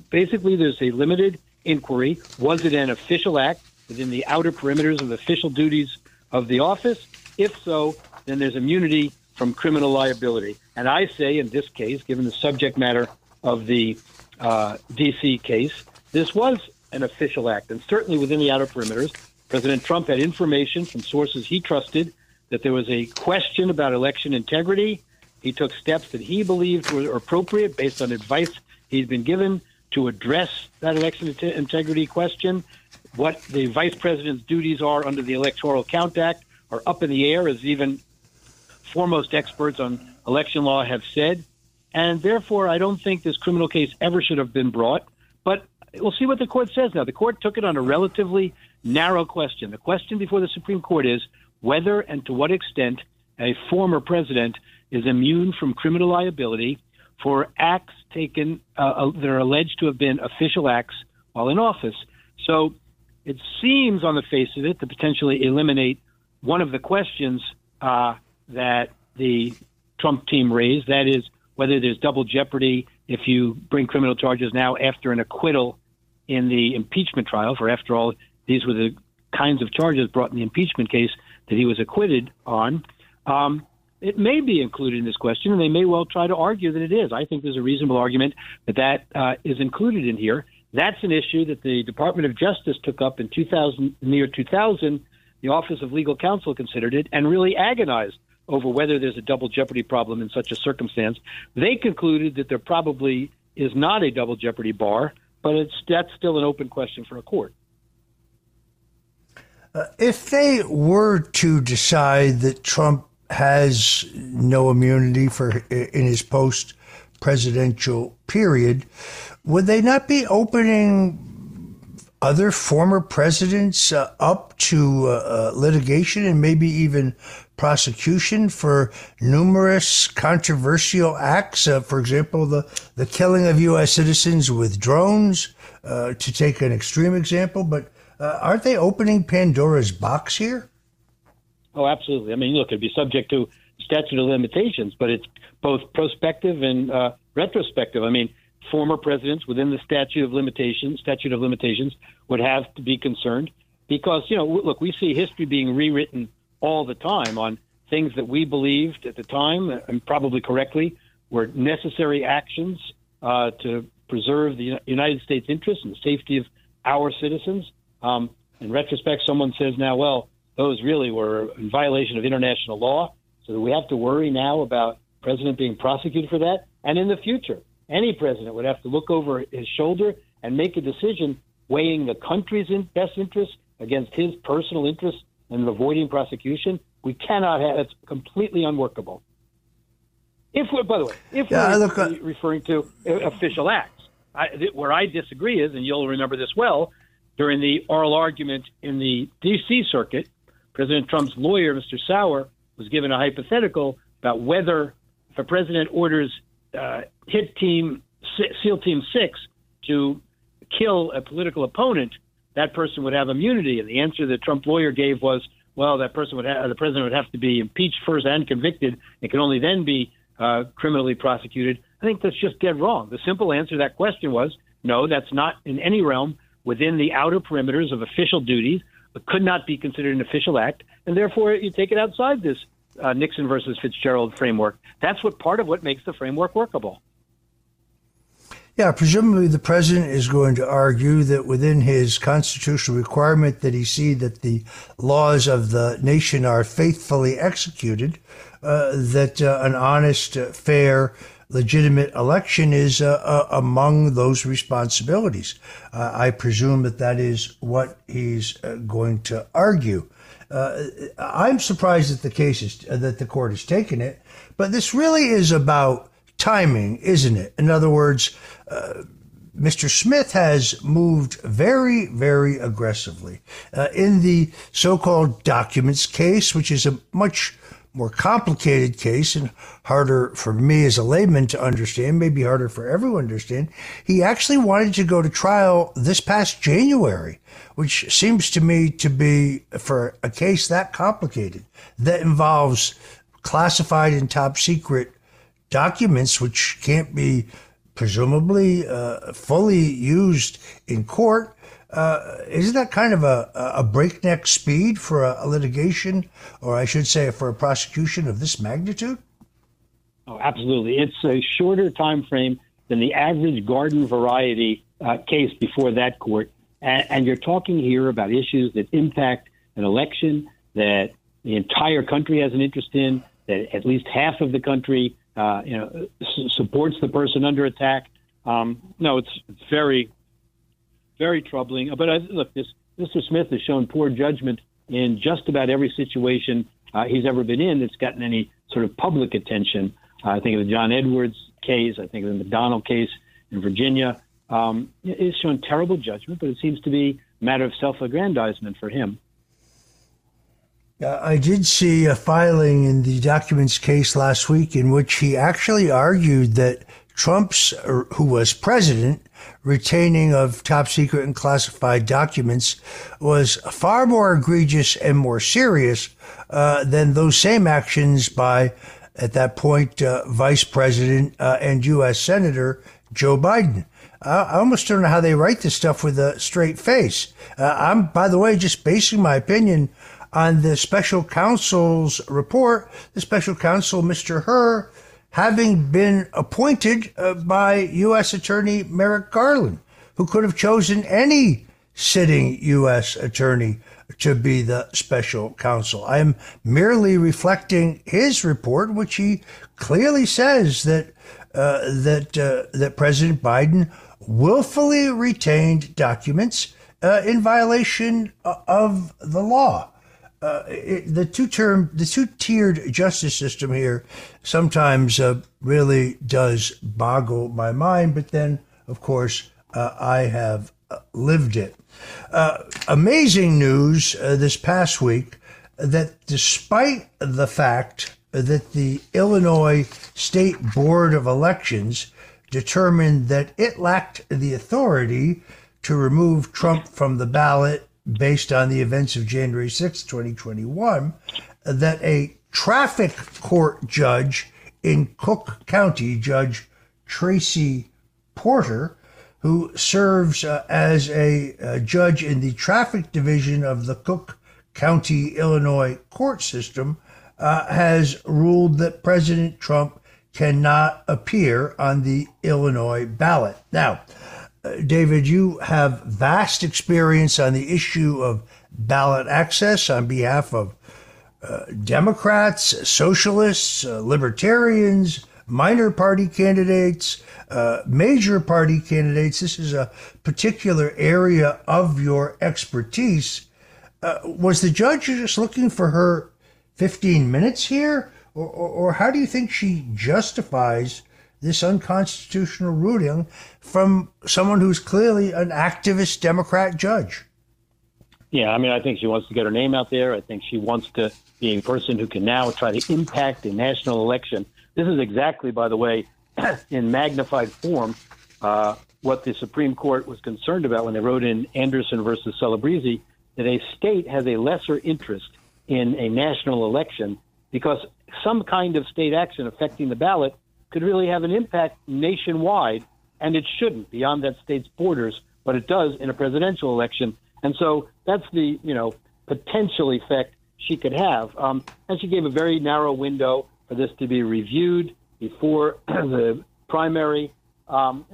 basically there's a limited inquiry, was it an official act within the outer perimeters of official duties of the office? If so, then there's immunity from criminal liability. And I say in this case, given the subject matter of the uh, D.C. case, this was an official act, and certainly within the outer perimeters. President Trump had information from sources he trusted that there was a question about election integrity. He took steps that he believed were appropriate based on advice he'd been given to address that election integrity question. What the vice president's duties are under the Electoral Count Act are up in the air, as even foremost experts on election law have said. And therefore, I don't think this criminal case ever should have been brought. But we'll see what the court says now. The court took it on a relatively narrow question. The question before the Supreme Court is whether and to what extent a former president is immune from criminal liability for acts taken uh, uh, that are alleged to have been official acts while in office. So it seems on the face of it to potentially eliminate one of the questions uh, that the Trump team raised. That is whether there's double jeopardy if you bring criminal charges now after an acquittal in the impeachment trial. For after all, these were the kinds of charges brought in the impeachment case that he was acquitted on. Um, it may be included in this question, and they may well try to argue that it is. I think there's a reasonable argument that that uh, is included in here. That's an issue that the Department of Justice took up in 2000, in the year 2000. The Office of Legal Counsel considered it and really agonized over whether there's a double jeopardy problem in such a circumstance. They concluded that there probably is not a double jeopardy bar, but it's that's still an open question for a court.
Uh, if they were to decide that Trump has no immunity for in his post presidential period, would they not be opening other former presidents uh, up to uh, uh, litigation and maybe even prosecution for numerous controversial acts. Uh, for example, the, the killing of U.S. citizens with drones, uh, to take an extreme example. But uh, aren't they opening Pandora's box here?
Oh, absolutely. I mean, look, it'd be subject to statute of limitations, but it's both prospective and retrospective. I mean, former presidents within the statute of limitations statute of limitations would have to be concerned because you know look we see history being rewritten all the time on things that we believed at the time and probably correctly were necessary actions uh, to preserve the United States interests and the safety of our citizens. Um, in retrospect, someone says now, well, those really were in violation of international law, so we have to worry now about president being prosecuted for that. And in the future, any president would have to look over his shoulder and make a decision weighing the country's best interests against his personal interests and avoiding prosecution. We cannot have it's completely unworkable. If we're, by the way, if yeah, we're look, uh, referring to uh, official acts, I, where I disagree is, and you'll remember this well, during the oral argument in the D.C. circuit, President Trump's lawyer, Mr. Sauer, was given a hypothetical about whether if a president orders uh, hit team SEAL Team Six to kill a political opponent, that person would have immunity. And the answer the Trump lawyer gave was, well, that person would have, the president would have to be impeached first and convicted. It can only then be uh, criminally prosecuted. I think that's just dead wrong. The simple answer to that question was, no, that's not in any realm within the outer perimeters of official duties. Could not be considered an official act, and therefore you take it outside this uh, Nixon versus Fitzgerald framework. That's what part of what makes the framework workable.
Yeah, presumably the president is going to argue that within his constitutional requirement that he see that the laws of the nation are faithfully executed, uh, that uh, an honest, uh, fair, legitimate election is uh, uh, among those responsibilities. Uh, I presume that that is what he's going to argue. Uh, I'm surprised that the case is, uh, that the court has taken it, but this really is about timing, isn't it? In other words, uh, Mr. Smith has moved very, very aggressively uh, in the so-called documents case, which is a much more complicated case and harder for me as a layman to understand, maybe harder for everyone to understand. He actually wanted to go to trial this past January, which seems to me to be for a case that complicated that involves classified and top secret documents, which can't be presumably uh, fully used in court uh, isn't that kind of a, a breakneck speed for a, a, litigation, or I should say, for a prosecution of this magnitude?
Oh, absolutely. It's a shorter time frame than the average garden variety uh, case before that court, and, and you're talking here about issues that impact an election that the entire country has an interest in, that at least half of the country, uh, you know, supports the person under attack. Um, no, it's it's very very troubling. But I, look, this Mr. Smith has shown poor judgment in just about every situation uh, he's ever been in that's gotten any sort of public attention. Uh, I think of the John Edwards case. I think of the McDonnell case in Virginia. Um, it's shown terrible judgment, but it seems to be a matter of self-aggrandizement for him.
I did see a filing in the documents case last week in which he actually argued that Trump's, who was president, retaining of top secret and classified documents was far more egregious and more serious uh, than those same actions by, at that point, uh, Vice President uh, and U.S. Senator Joe Biden. I almost don't know how they write this stuff with a straight face. Uh, I'm, by the way, just basing my opinion on the special counsel's report. The special counsel, Mr. Hur, having been appointed uh, by U.S. Attorney Merrick Garland, who could have chosen any sitting U.S. attorney to be the special counsel. I am merely reflecting his report, which he clearly says that uh, that uh, that President Biden willfully retained documents uh, in violation uh, of the law uh, it, the two term, the two tiered justice system here sometimes uh, really does boggle my mind. But then of course, uh, I have uh, lived it. Uh, amazing news this past week that despite the fact that the Illinois State Board of Elections determined that it lacked the authority to remove Trump from the ballot based on the events of January 6, 2021, that a traffic court judge in Cook County, Judge Tracie Porter, who serves uh, as a, a judge in the traffic division of the Cook County, Illinois court system, uh, has ruled that President Trump cannot appear on the Illinois ballot. Now, uh, David, you have vast experience on the issue of ballot access on behalf of uh, Democrats, socialists, uh, libertarians, minor party candidates, uh, major party candidates. This is a particular area of your expertise. Uh, was the judge just looking for her 15 minutes here? Or, or, or how do you think she justifies this unconstitutional ruling from someone who's clearly an activist Democrat judge?
Yeah, I mean, I think she wants to get her name out there. I think she wants to be a person who can now try to impact a national election. This is exactly, by the way, in magnified form, uh, what the Supreme Court was concerned about when they wrote in Anderson versus Celebrezze that a state has a lesser interest in a national election because some kind of state action affecting the ballot could really have an impact nationwide, and it shouldn't beyond that state's borders, but it does in a presidential election. And so that's the you know potential effect she could have. Um, and she gave a very narrow window for this to be reviewed before the primary, um,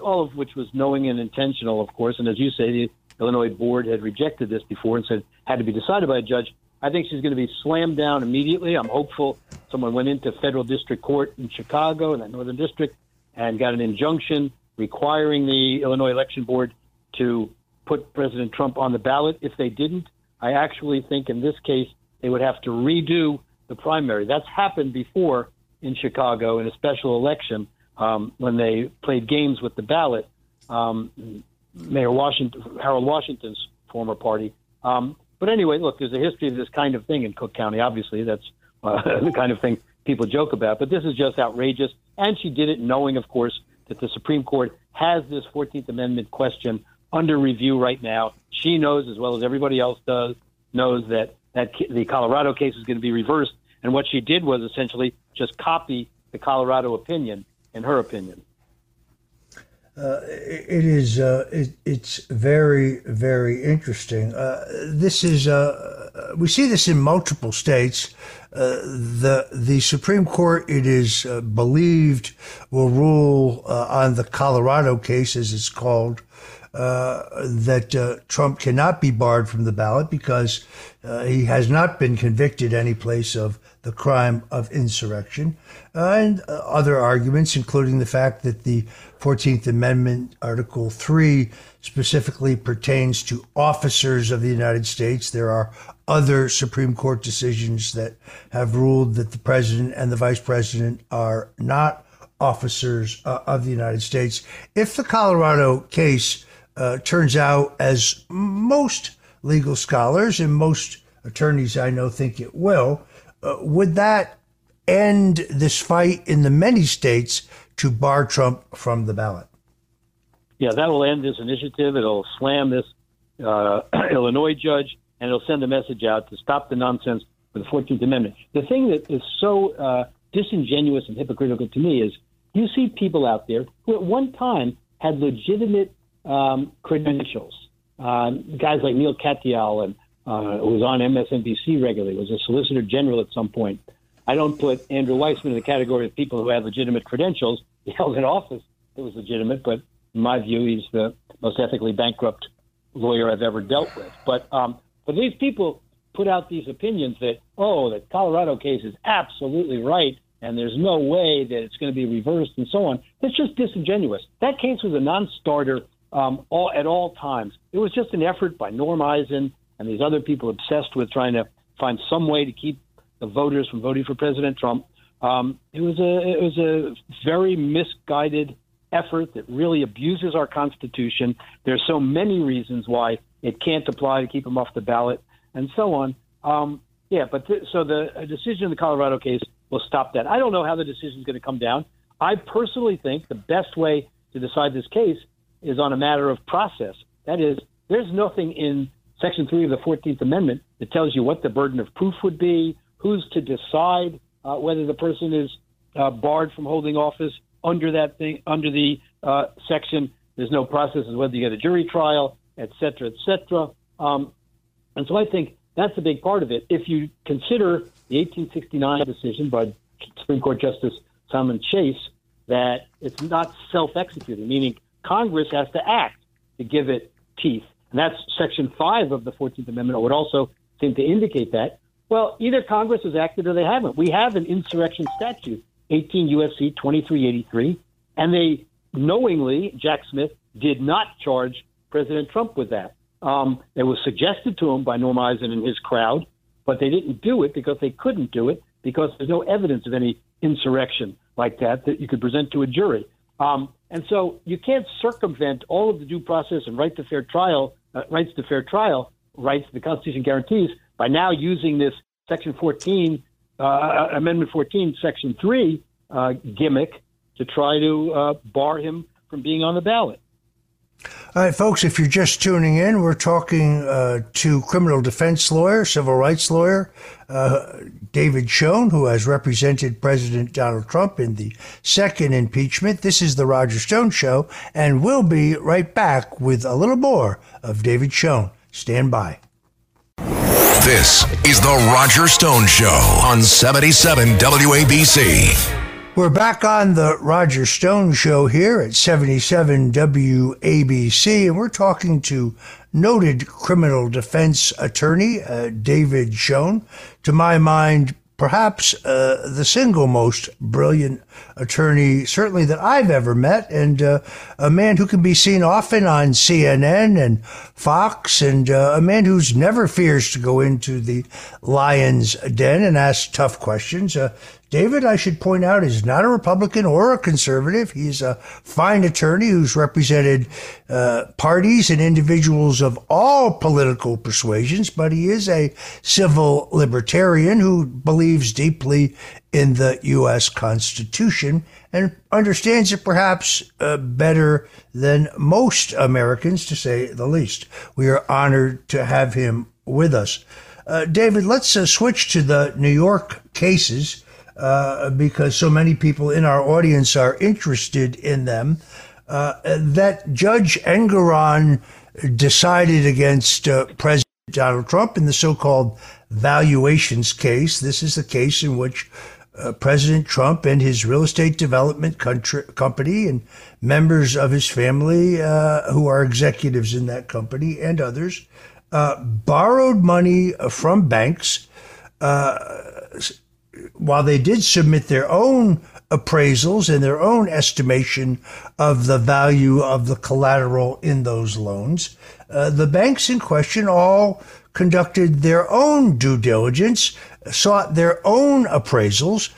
all of which was knowing and intentional, of course. And as you say, the Illinois board had rejected this before and said had to be decided by a judge. I think she's going to be slammed down immediately. I'm hopeful someone went into federal district court in Chicago in that northern district and got an injunction requiring the Illinois election board to put President Trump on the ballot. If they didn't, I actually think in this case they would have to redo the primary. That's happened before in Chicago in a special election um, when they played games with the ballot. Um, Mayor Washington, Harold Washington's former party. Um, but anyway, look, there's a history of this kind of thing in Cook County. Obviously, that's uh, the kind of thing people joke about. But this is just outrageous. And she did it knowing, of course, that the Supreme Court has this 14th Amendment question under review right now. She knows, as well as everybody else does, knows that, that the Colorado case is going to be reversed. And what she did was essentially just copy the Colorado opinion, in her opinion.
Uh, it is. Uh, it, it's very, very interesting. Uh, this is. Uh, we see this in multiple states. Uh, the the Supreme Court, it is uh, believed, will rule on the Colorado case, as it's called, that Trump cannot be barred from the ballot because he has not been convicted any place of the crime of insurrection, and uh, other arguments, including the fact that the 14th Amendment, Article 3, specifically pertains to officers of the United States. There are other Supreme Court decisions that have ruled that the president and the vice president are not officers uh, of the United States. If the Colorado case uh, turns out, as most legal scholars and most attorneys I know think it will, uh, would that end this fight in the many states to bar Trump from the ballot?
Yeah, that will end this initiative. It'll slam this uh, Illinois judge, and it'll send a message out to stop the nonsense with the 14th Amendment. The thing that is so uh, disingenuous and hypocritical to me is you see people out there who at one time had legitimate um, credentials. Uh, guys like Neil Katyal and uh, who was on MSNBC regularly, was a solicitor general at some point. I don't put Andrew Weissmann in the category of people who have legitimate credentials. He held an office that was legitimate, but in my view, he's the most ethically bankrupt lawyer I've ever dealt with. But um, but these people put out these opinions that oh, the Colorado case is absolutely right, and there's no way that it's going to be reversed, and so on. That's just disingenuous. That case was a non-starter um, all, at all times. It was just an effort by Norm Eisen and these other people obsessed with trying to find some way to keep the voters from voting for President Trump. Um, it was a it was a very misguided effort that really abuses our Constitution. There's so many reasons why it can't apply to keep him off the ballot, and so on. Um, yeah, but th- so the decision in the Colorado case will stop that. I don't know how the decision is going to come down. I personally think the best way to decide this case is on a matter of process. That is, there's nothing in Section 3 of the 14th Amendment that tells you what the burden of proof would be, who's to decide uh, whether the person is uh, barred from holding office under that thing, under the uh, section. There's no process as whether you get a jury trial, et cetera, et cetera. Um, and so I think that's a big part of it. If you consider the 1869 decision by Supreme Court Justice Salmon Chase that it's not self-executing, meaning Congress has to act to give it teeth. And that's Section 5 of the 14th Amendment It would also seem to indicate that. Well, either Congress has acted or they haven't. We have an insurrection statute, 18 U.S.C. 2383, and they knowingly, Jack Smith, did not charge President Trump with that. Um, it was suggested to him by Norm Eisen and his crowd, but they didn't do it because they couldn't do it because there's no evidence of any insurrection like that that you could present to a jury. Um, and so you can't circumvent all of the due process and right to fair trial, uh, rights to fair trial, rights the Constitution guarantees by now using this Section 14, uh, uh, Amendment 14, Section 3 uh, gimmick to try to uh, bar him from being on the ballot.
All right, folks, if you're just tuning in, we're talking uh, to criminal defense lawyer, civil rights lawyer, uh, David Schoen, who has represented President Donald Trump in the second impeachment. This is the Roger Stone Show, and we'll be right back with a little more of David Schoen. Stand by.
This is the Roger Stone Show on 77 WABC.
We're back on the Roger Stone Show here at 77 WABC, and we're talking to noted criminal defense attorney uh, David Schoen. To my mind, perhaps uh, the single most brilliant attorney, certainly that I've ever met, and uh, a man who can be seen often on CNN and Fox, and uh, a man who's never fears to go into the lion's den and ask tough questions. David, I should point out, is not a Republican or a conservative. He's a fine attorney who's represented uh, parties and individuals of all political persuasions, but he is a civil libertarian who believes deeply in the U.S. Constitution and understands it perhaps uh, better than most Americans, to say the least. We are honored to have him with us. Uh, David, let's uh, switch to the New York cases uh, because so many people in our audience are interested in them. Uh, that Judge Engoron decided against uh, President Donald Trump in the so-called valuations case. This is the case in which uh, President Trump and his real estate development country, company and members of his family uh, who are executives in that company and others uh, borrowed money from banks while they did submit their own appraisals and their own estimation of the value of the collateral in those loans, uh, the banks in question all conducted their own due diligence, sought their own appraisals,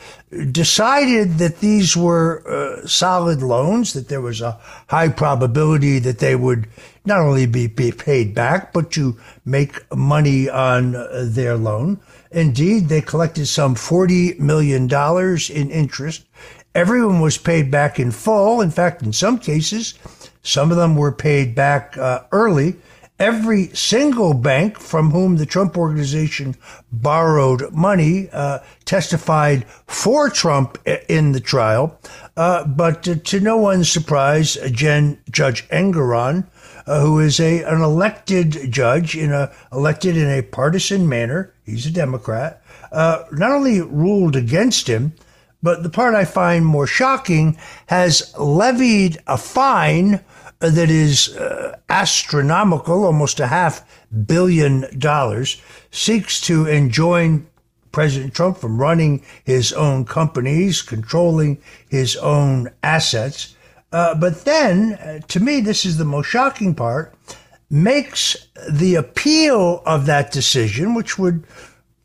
decided that these were uh, solid loans, that there was a high probability that they would not only be, be paid back, but to make money on uh, their loan. Indeed, they collected some $40 million in interest. Everyone was paid back in full. In fact, in some cases, some of them were paid back uh, early. Every single bank from whom the Trump organization borrowed money uh, testified for Trump in the trial. Uh, but to, no one's surprise, Jen, Judge Engoron, uh, who is a an elected judge in a elected in a partisan manner, he's a Democrat, uh, not only ruled against him, but the part I find more shocking has levied a fine that is uh, astronomical, almost a half billion dollars, seeks to enjoin President Trump from running his own companies, controlling his own assets. Uh, but then, uh, to me, this is the most shocking part, makes the appeal of that decision, which would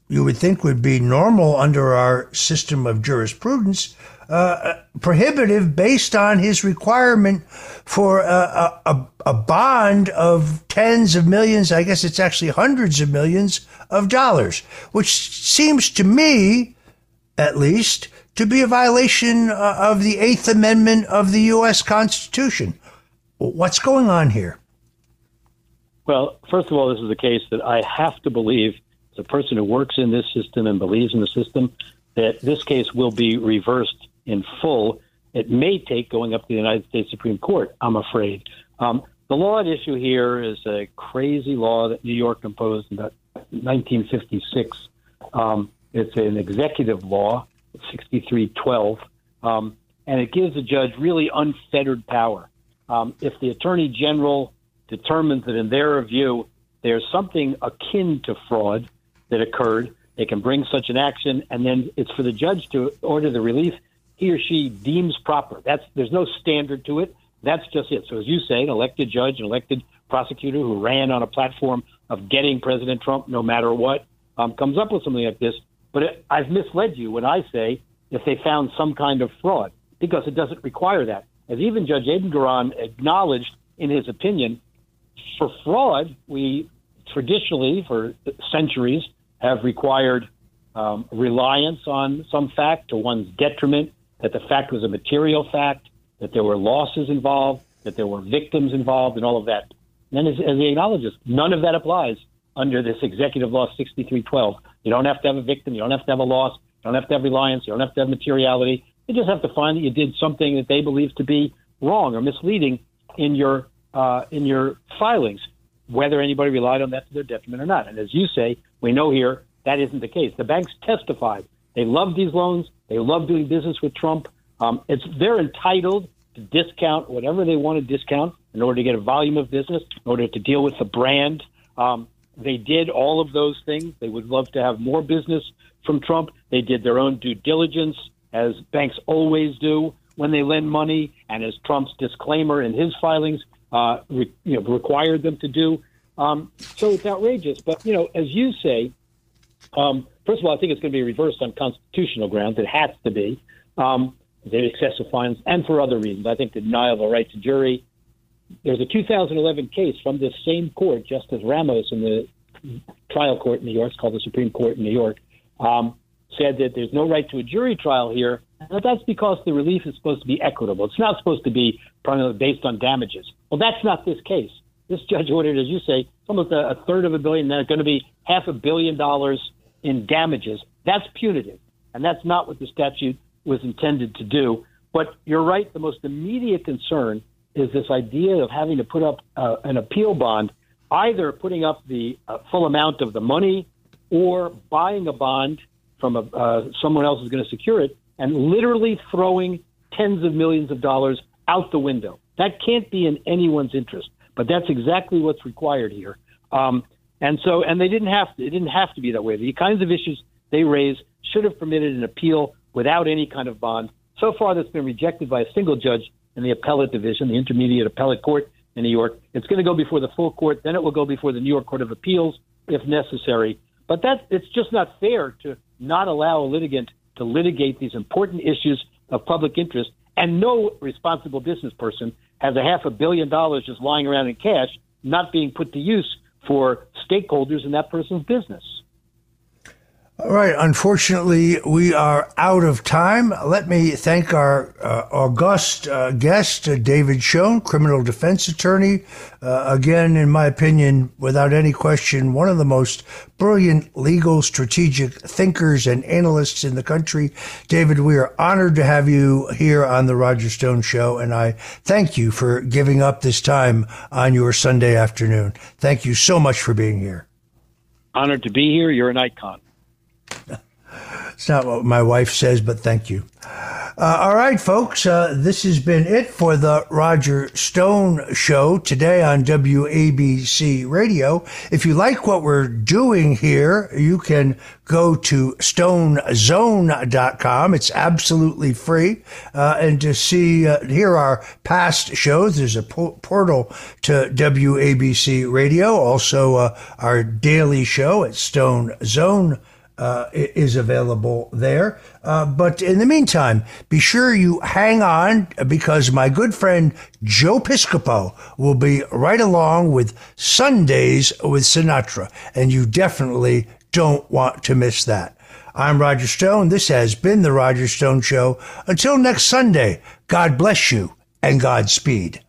you would think would be normal under our system of jurisprudence, uh, prohibitive based on his requirement for a, a, a, bond of tens of millions, I guess it's actually hundreds of millions of dollars, which seems to me, at least, to be a violation uh, of the Eighth Amendment of the U.S. Constitution. What's going on here?
Well, first of all, this is a case that I have to believe, as a person who works in this system and believes in the system, that this case will be reversed in full. It may take going up to the United States Supreme Court, I'm afraid. Um, the law at issue here is a crazy law that New York imposed in 1956. Um, it's an executive law, 6312, um, and it gives the judge really unfettered power. Um, if the attorney general determines that, in their view, there's something akin to fraud that occurred, they can bring such an action, and then it's for the judge to order the relief he or she deems proper. That's there's no standard to it. That's just it. So as you say, an elected judge, an elected prosecutor who ran on a platform of getting President Trump no matter what, um, comes up with something like this. But it, I've misled you when I say if they found some kind of fraud, because it doesn't require that. As even Judge Engoron acknowledged in his opinion, for fraud, we traditionally, for centuries, have required um, reliance on some fact to one's detriment, that the fact was a material fact, that there were losses involved, that there were victims involved, and all of that. And then, as, as he acknowledges, none of that applies under this Executive Law 6312. You don't have to have a victim, you don't have to have a loss, you don't have to have reliance, you don't have to have materiality. You just have to find that you did something that they believe to be wrong or misleading in your uh, in your filings, whether anybody relied on that to their detriment or not. And as you say, we know here that isn't the case. The banks testified they love these loans, they love doing business with Trump. Um, it's they're entitled to discount whatever they want to discount in order to get a volume of business, in order to deal with the brand. Um, they did all of those things. They would love to have more business from Trump. They did their own due diligence, as banks always do when they lend money, and as Trump's disclaimer in his filings uh, re, you know, required them to do. Um, so it's outrageous. But you know, as you say, um, first of all, I think it's going to be reversed on constitutional grounds. It has to be. Um, the excessive fines, and for other reasons. I think the denial of a right to jury. There's a 2011 case from this same court, Justice Ramos in the trial court in New York, it's called the Supreme Court in New York, um, said that there's no right to a jury trial here. And that's because the relief is supposed to be equitable. It's not supposed to be primarily based on damages. Well, that's not this case. This judge ordered, as you say, almost a, a third of a billion. Then going to be half a billion dollars in damages. That's punitive, and that's not what the statute was intended to do. But you're right. The most immediate concern is this idea of having to put up uh, an appeal bond, either putting up the uh, full amount of the money or buying a bond from a, uh, someone else is going to secure it, and literally throwing tens of millions of dollars out the window. That can't be in anyone's interest, but that's exactly what's required here. Um, and so, and they didn't have to. It didn't have to be that way. The kinds of issues they raise should have permitted an appeal without any kind of bond. So far, that's been rejected by a single judge in the appellate division, the Intermediate Appellate Court in New York. It's going to go before the full court, then it will go before the New York Court of Appeals if necessary. But that it's just not fair to not allow a litigant to litigate these important issues of public interest. And no responsible business person has a half a billion dollars just lying around in cash, not being put to use for stakeholders in that person's business.
All right. Unfortunately, we are out of time. Let me thank our uh, august uh, guest, uh, David Schoen, criminal defense attorney. Uh, again, in my opinion, without any question, one of the most brilliant legal strategic thinkers and analysts in the country. David, we are honored to have you here on the Roger Stone Show, and I thank you for giving up this time on your Sunday afternoon. Thank you so much for being here.
Honored to be here. You're an icon.
It's not what my wife says, but thank you. Uh, all right, folks, uh, this has been it for the Roger Stone Show today on WABC Radio. If you like what we're doing here, you can go to stonezone.com. It's absolutely free. Uh, and to see, uh, hear our past shows, there's a po- portal to WABC Radio, also uh, our daily show at stonezone.com uh, is available there. Uh, but in the meantime, be sure you hang on because my good friend Joe Piscopo will be right along with Sundays with Sinatra, and you definitely don't want to miss that. I'm Roger Stone. This has been The Roger Stone Show. Until next Sunday, God bless you and Godspeed.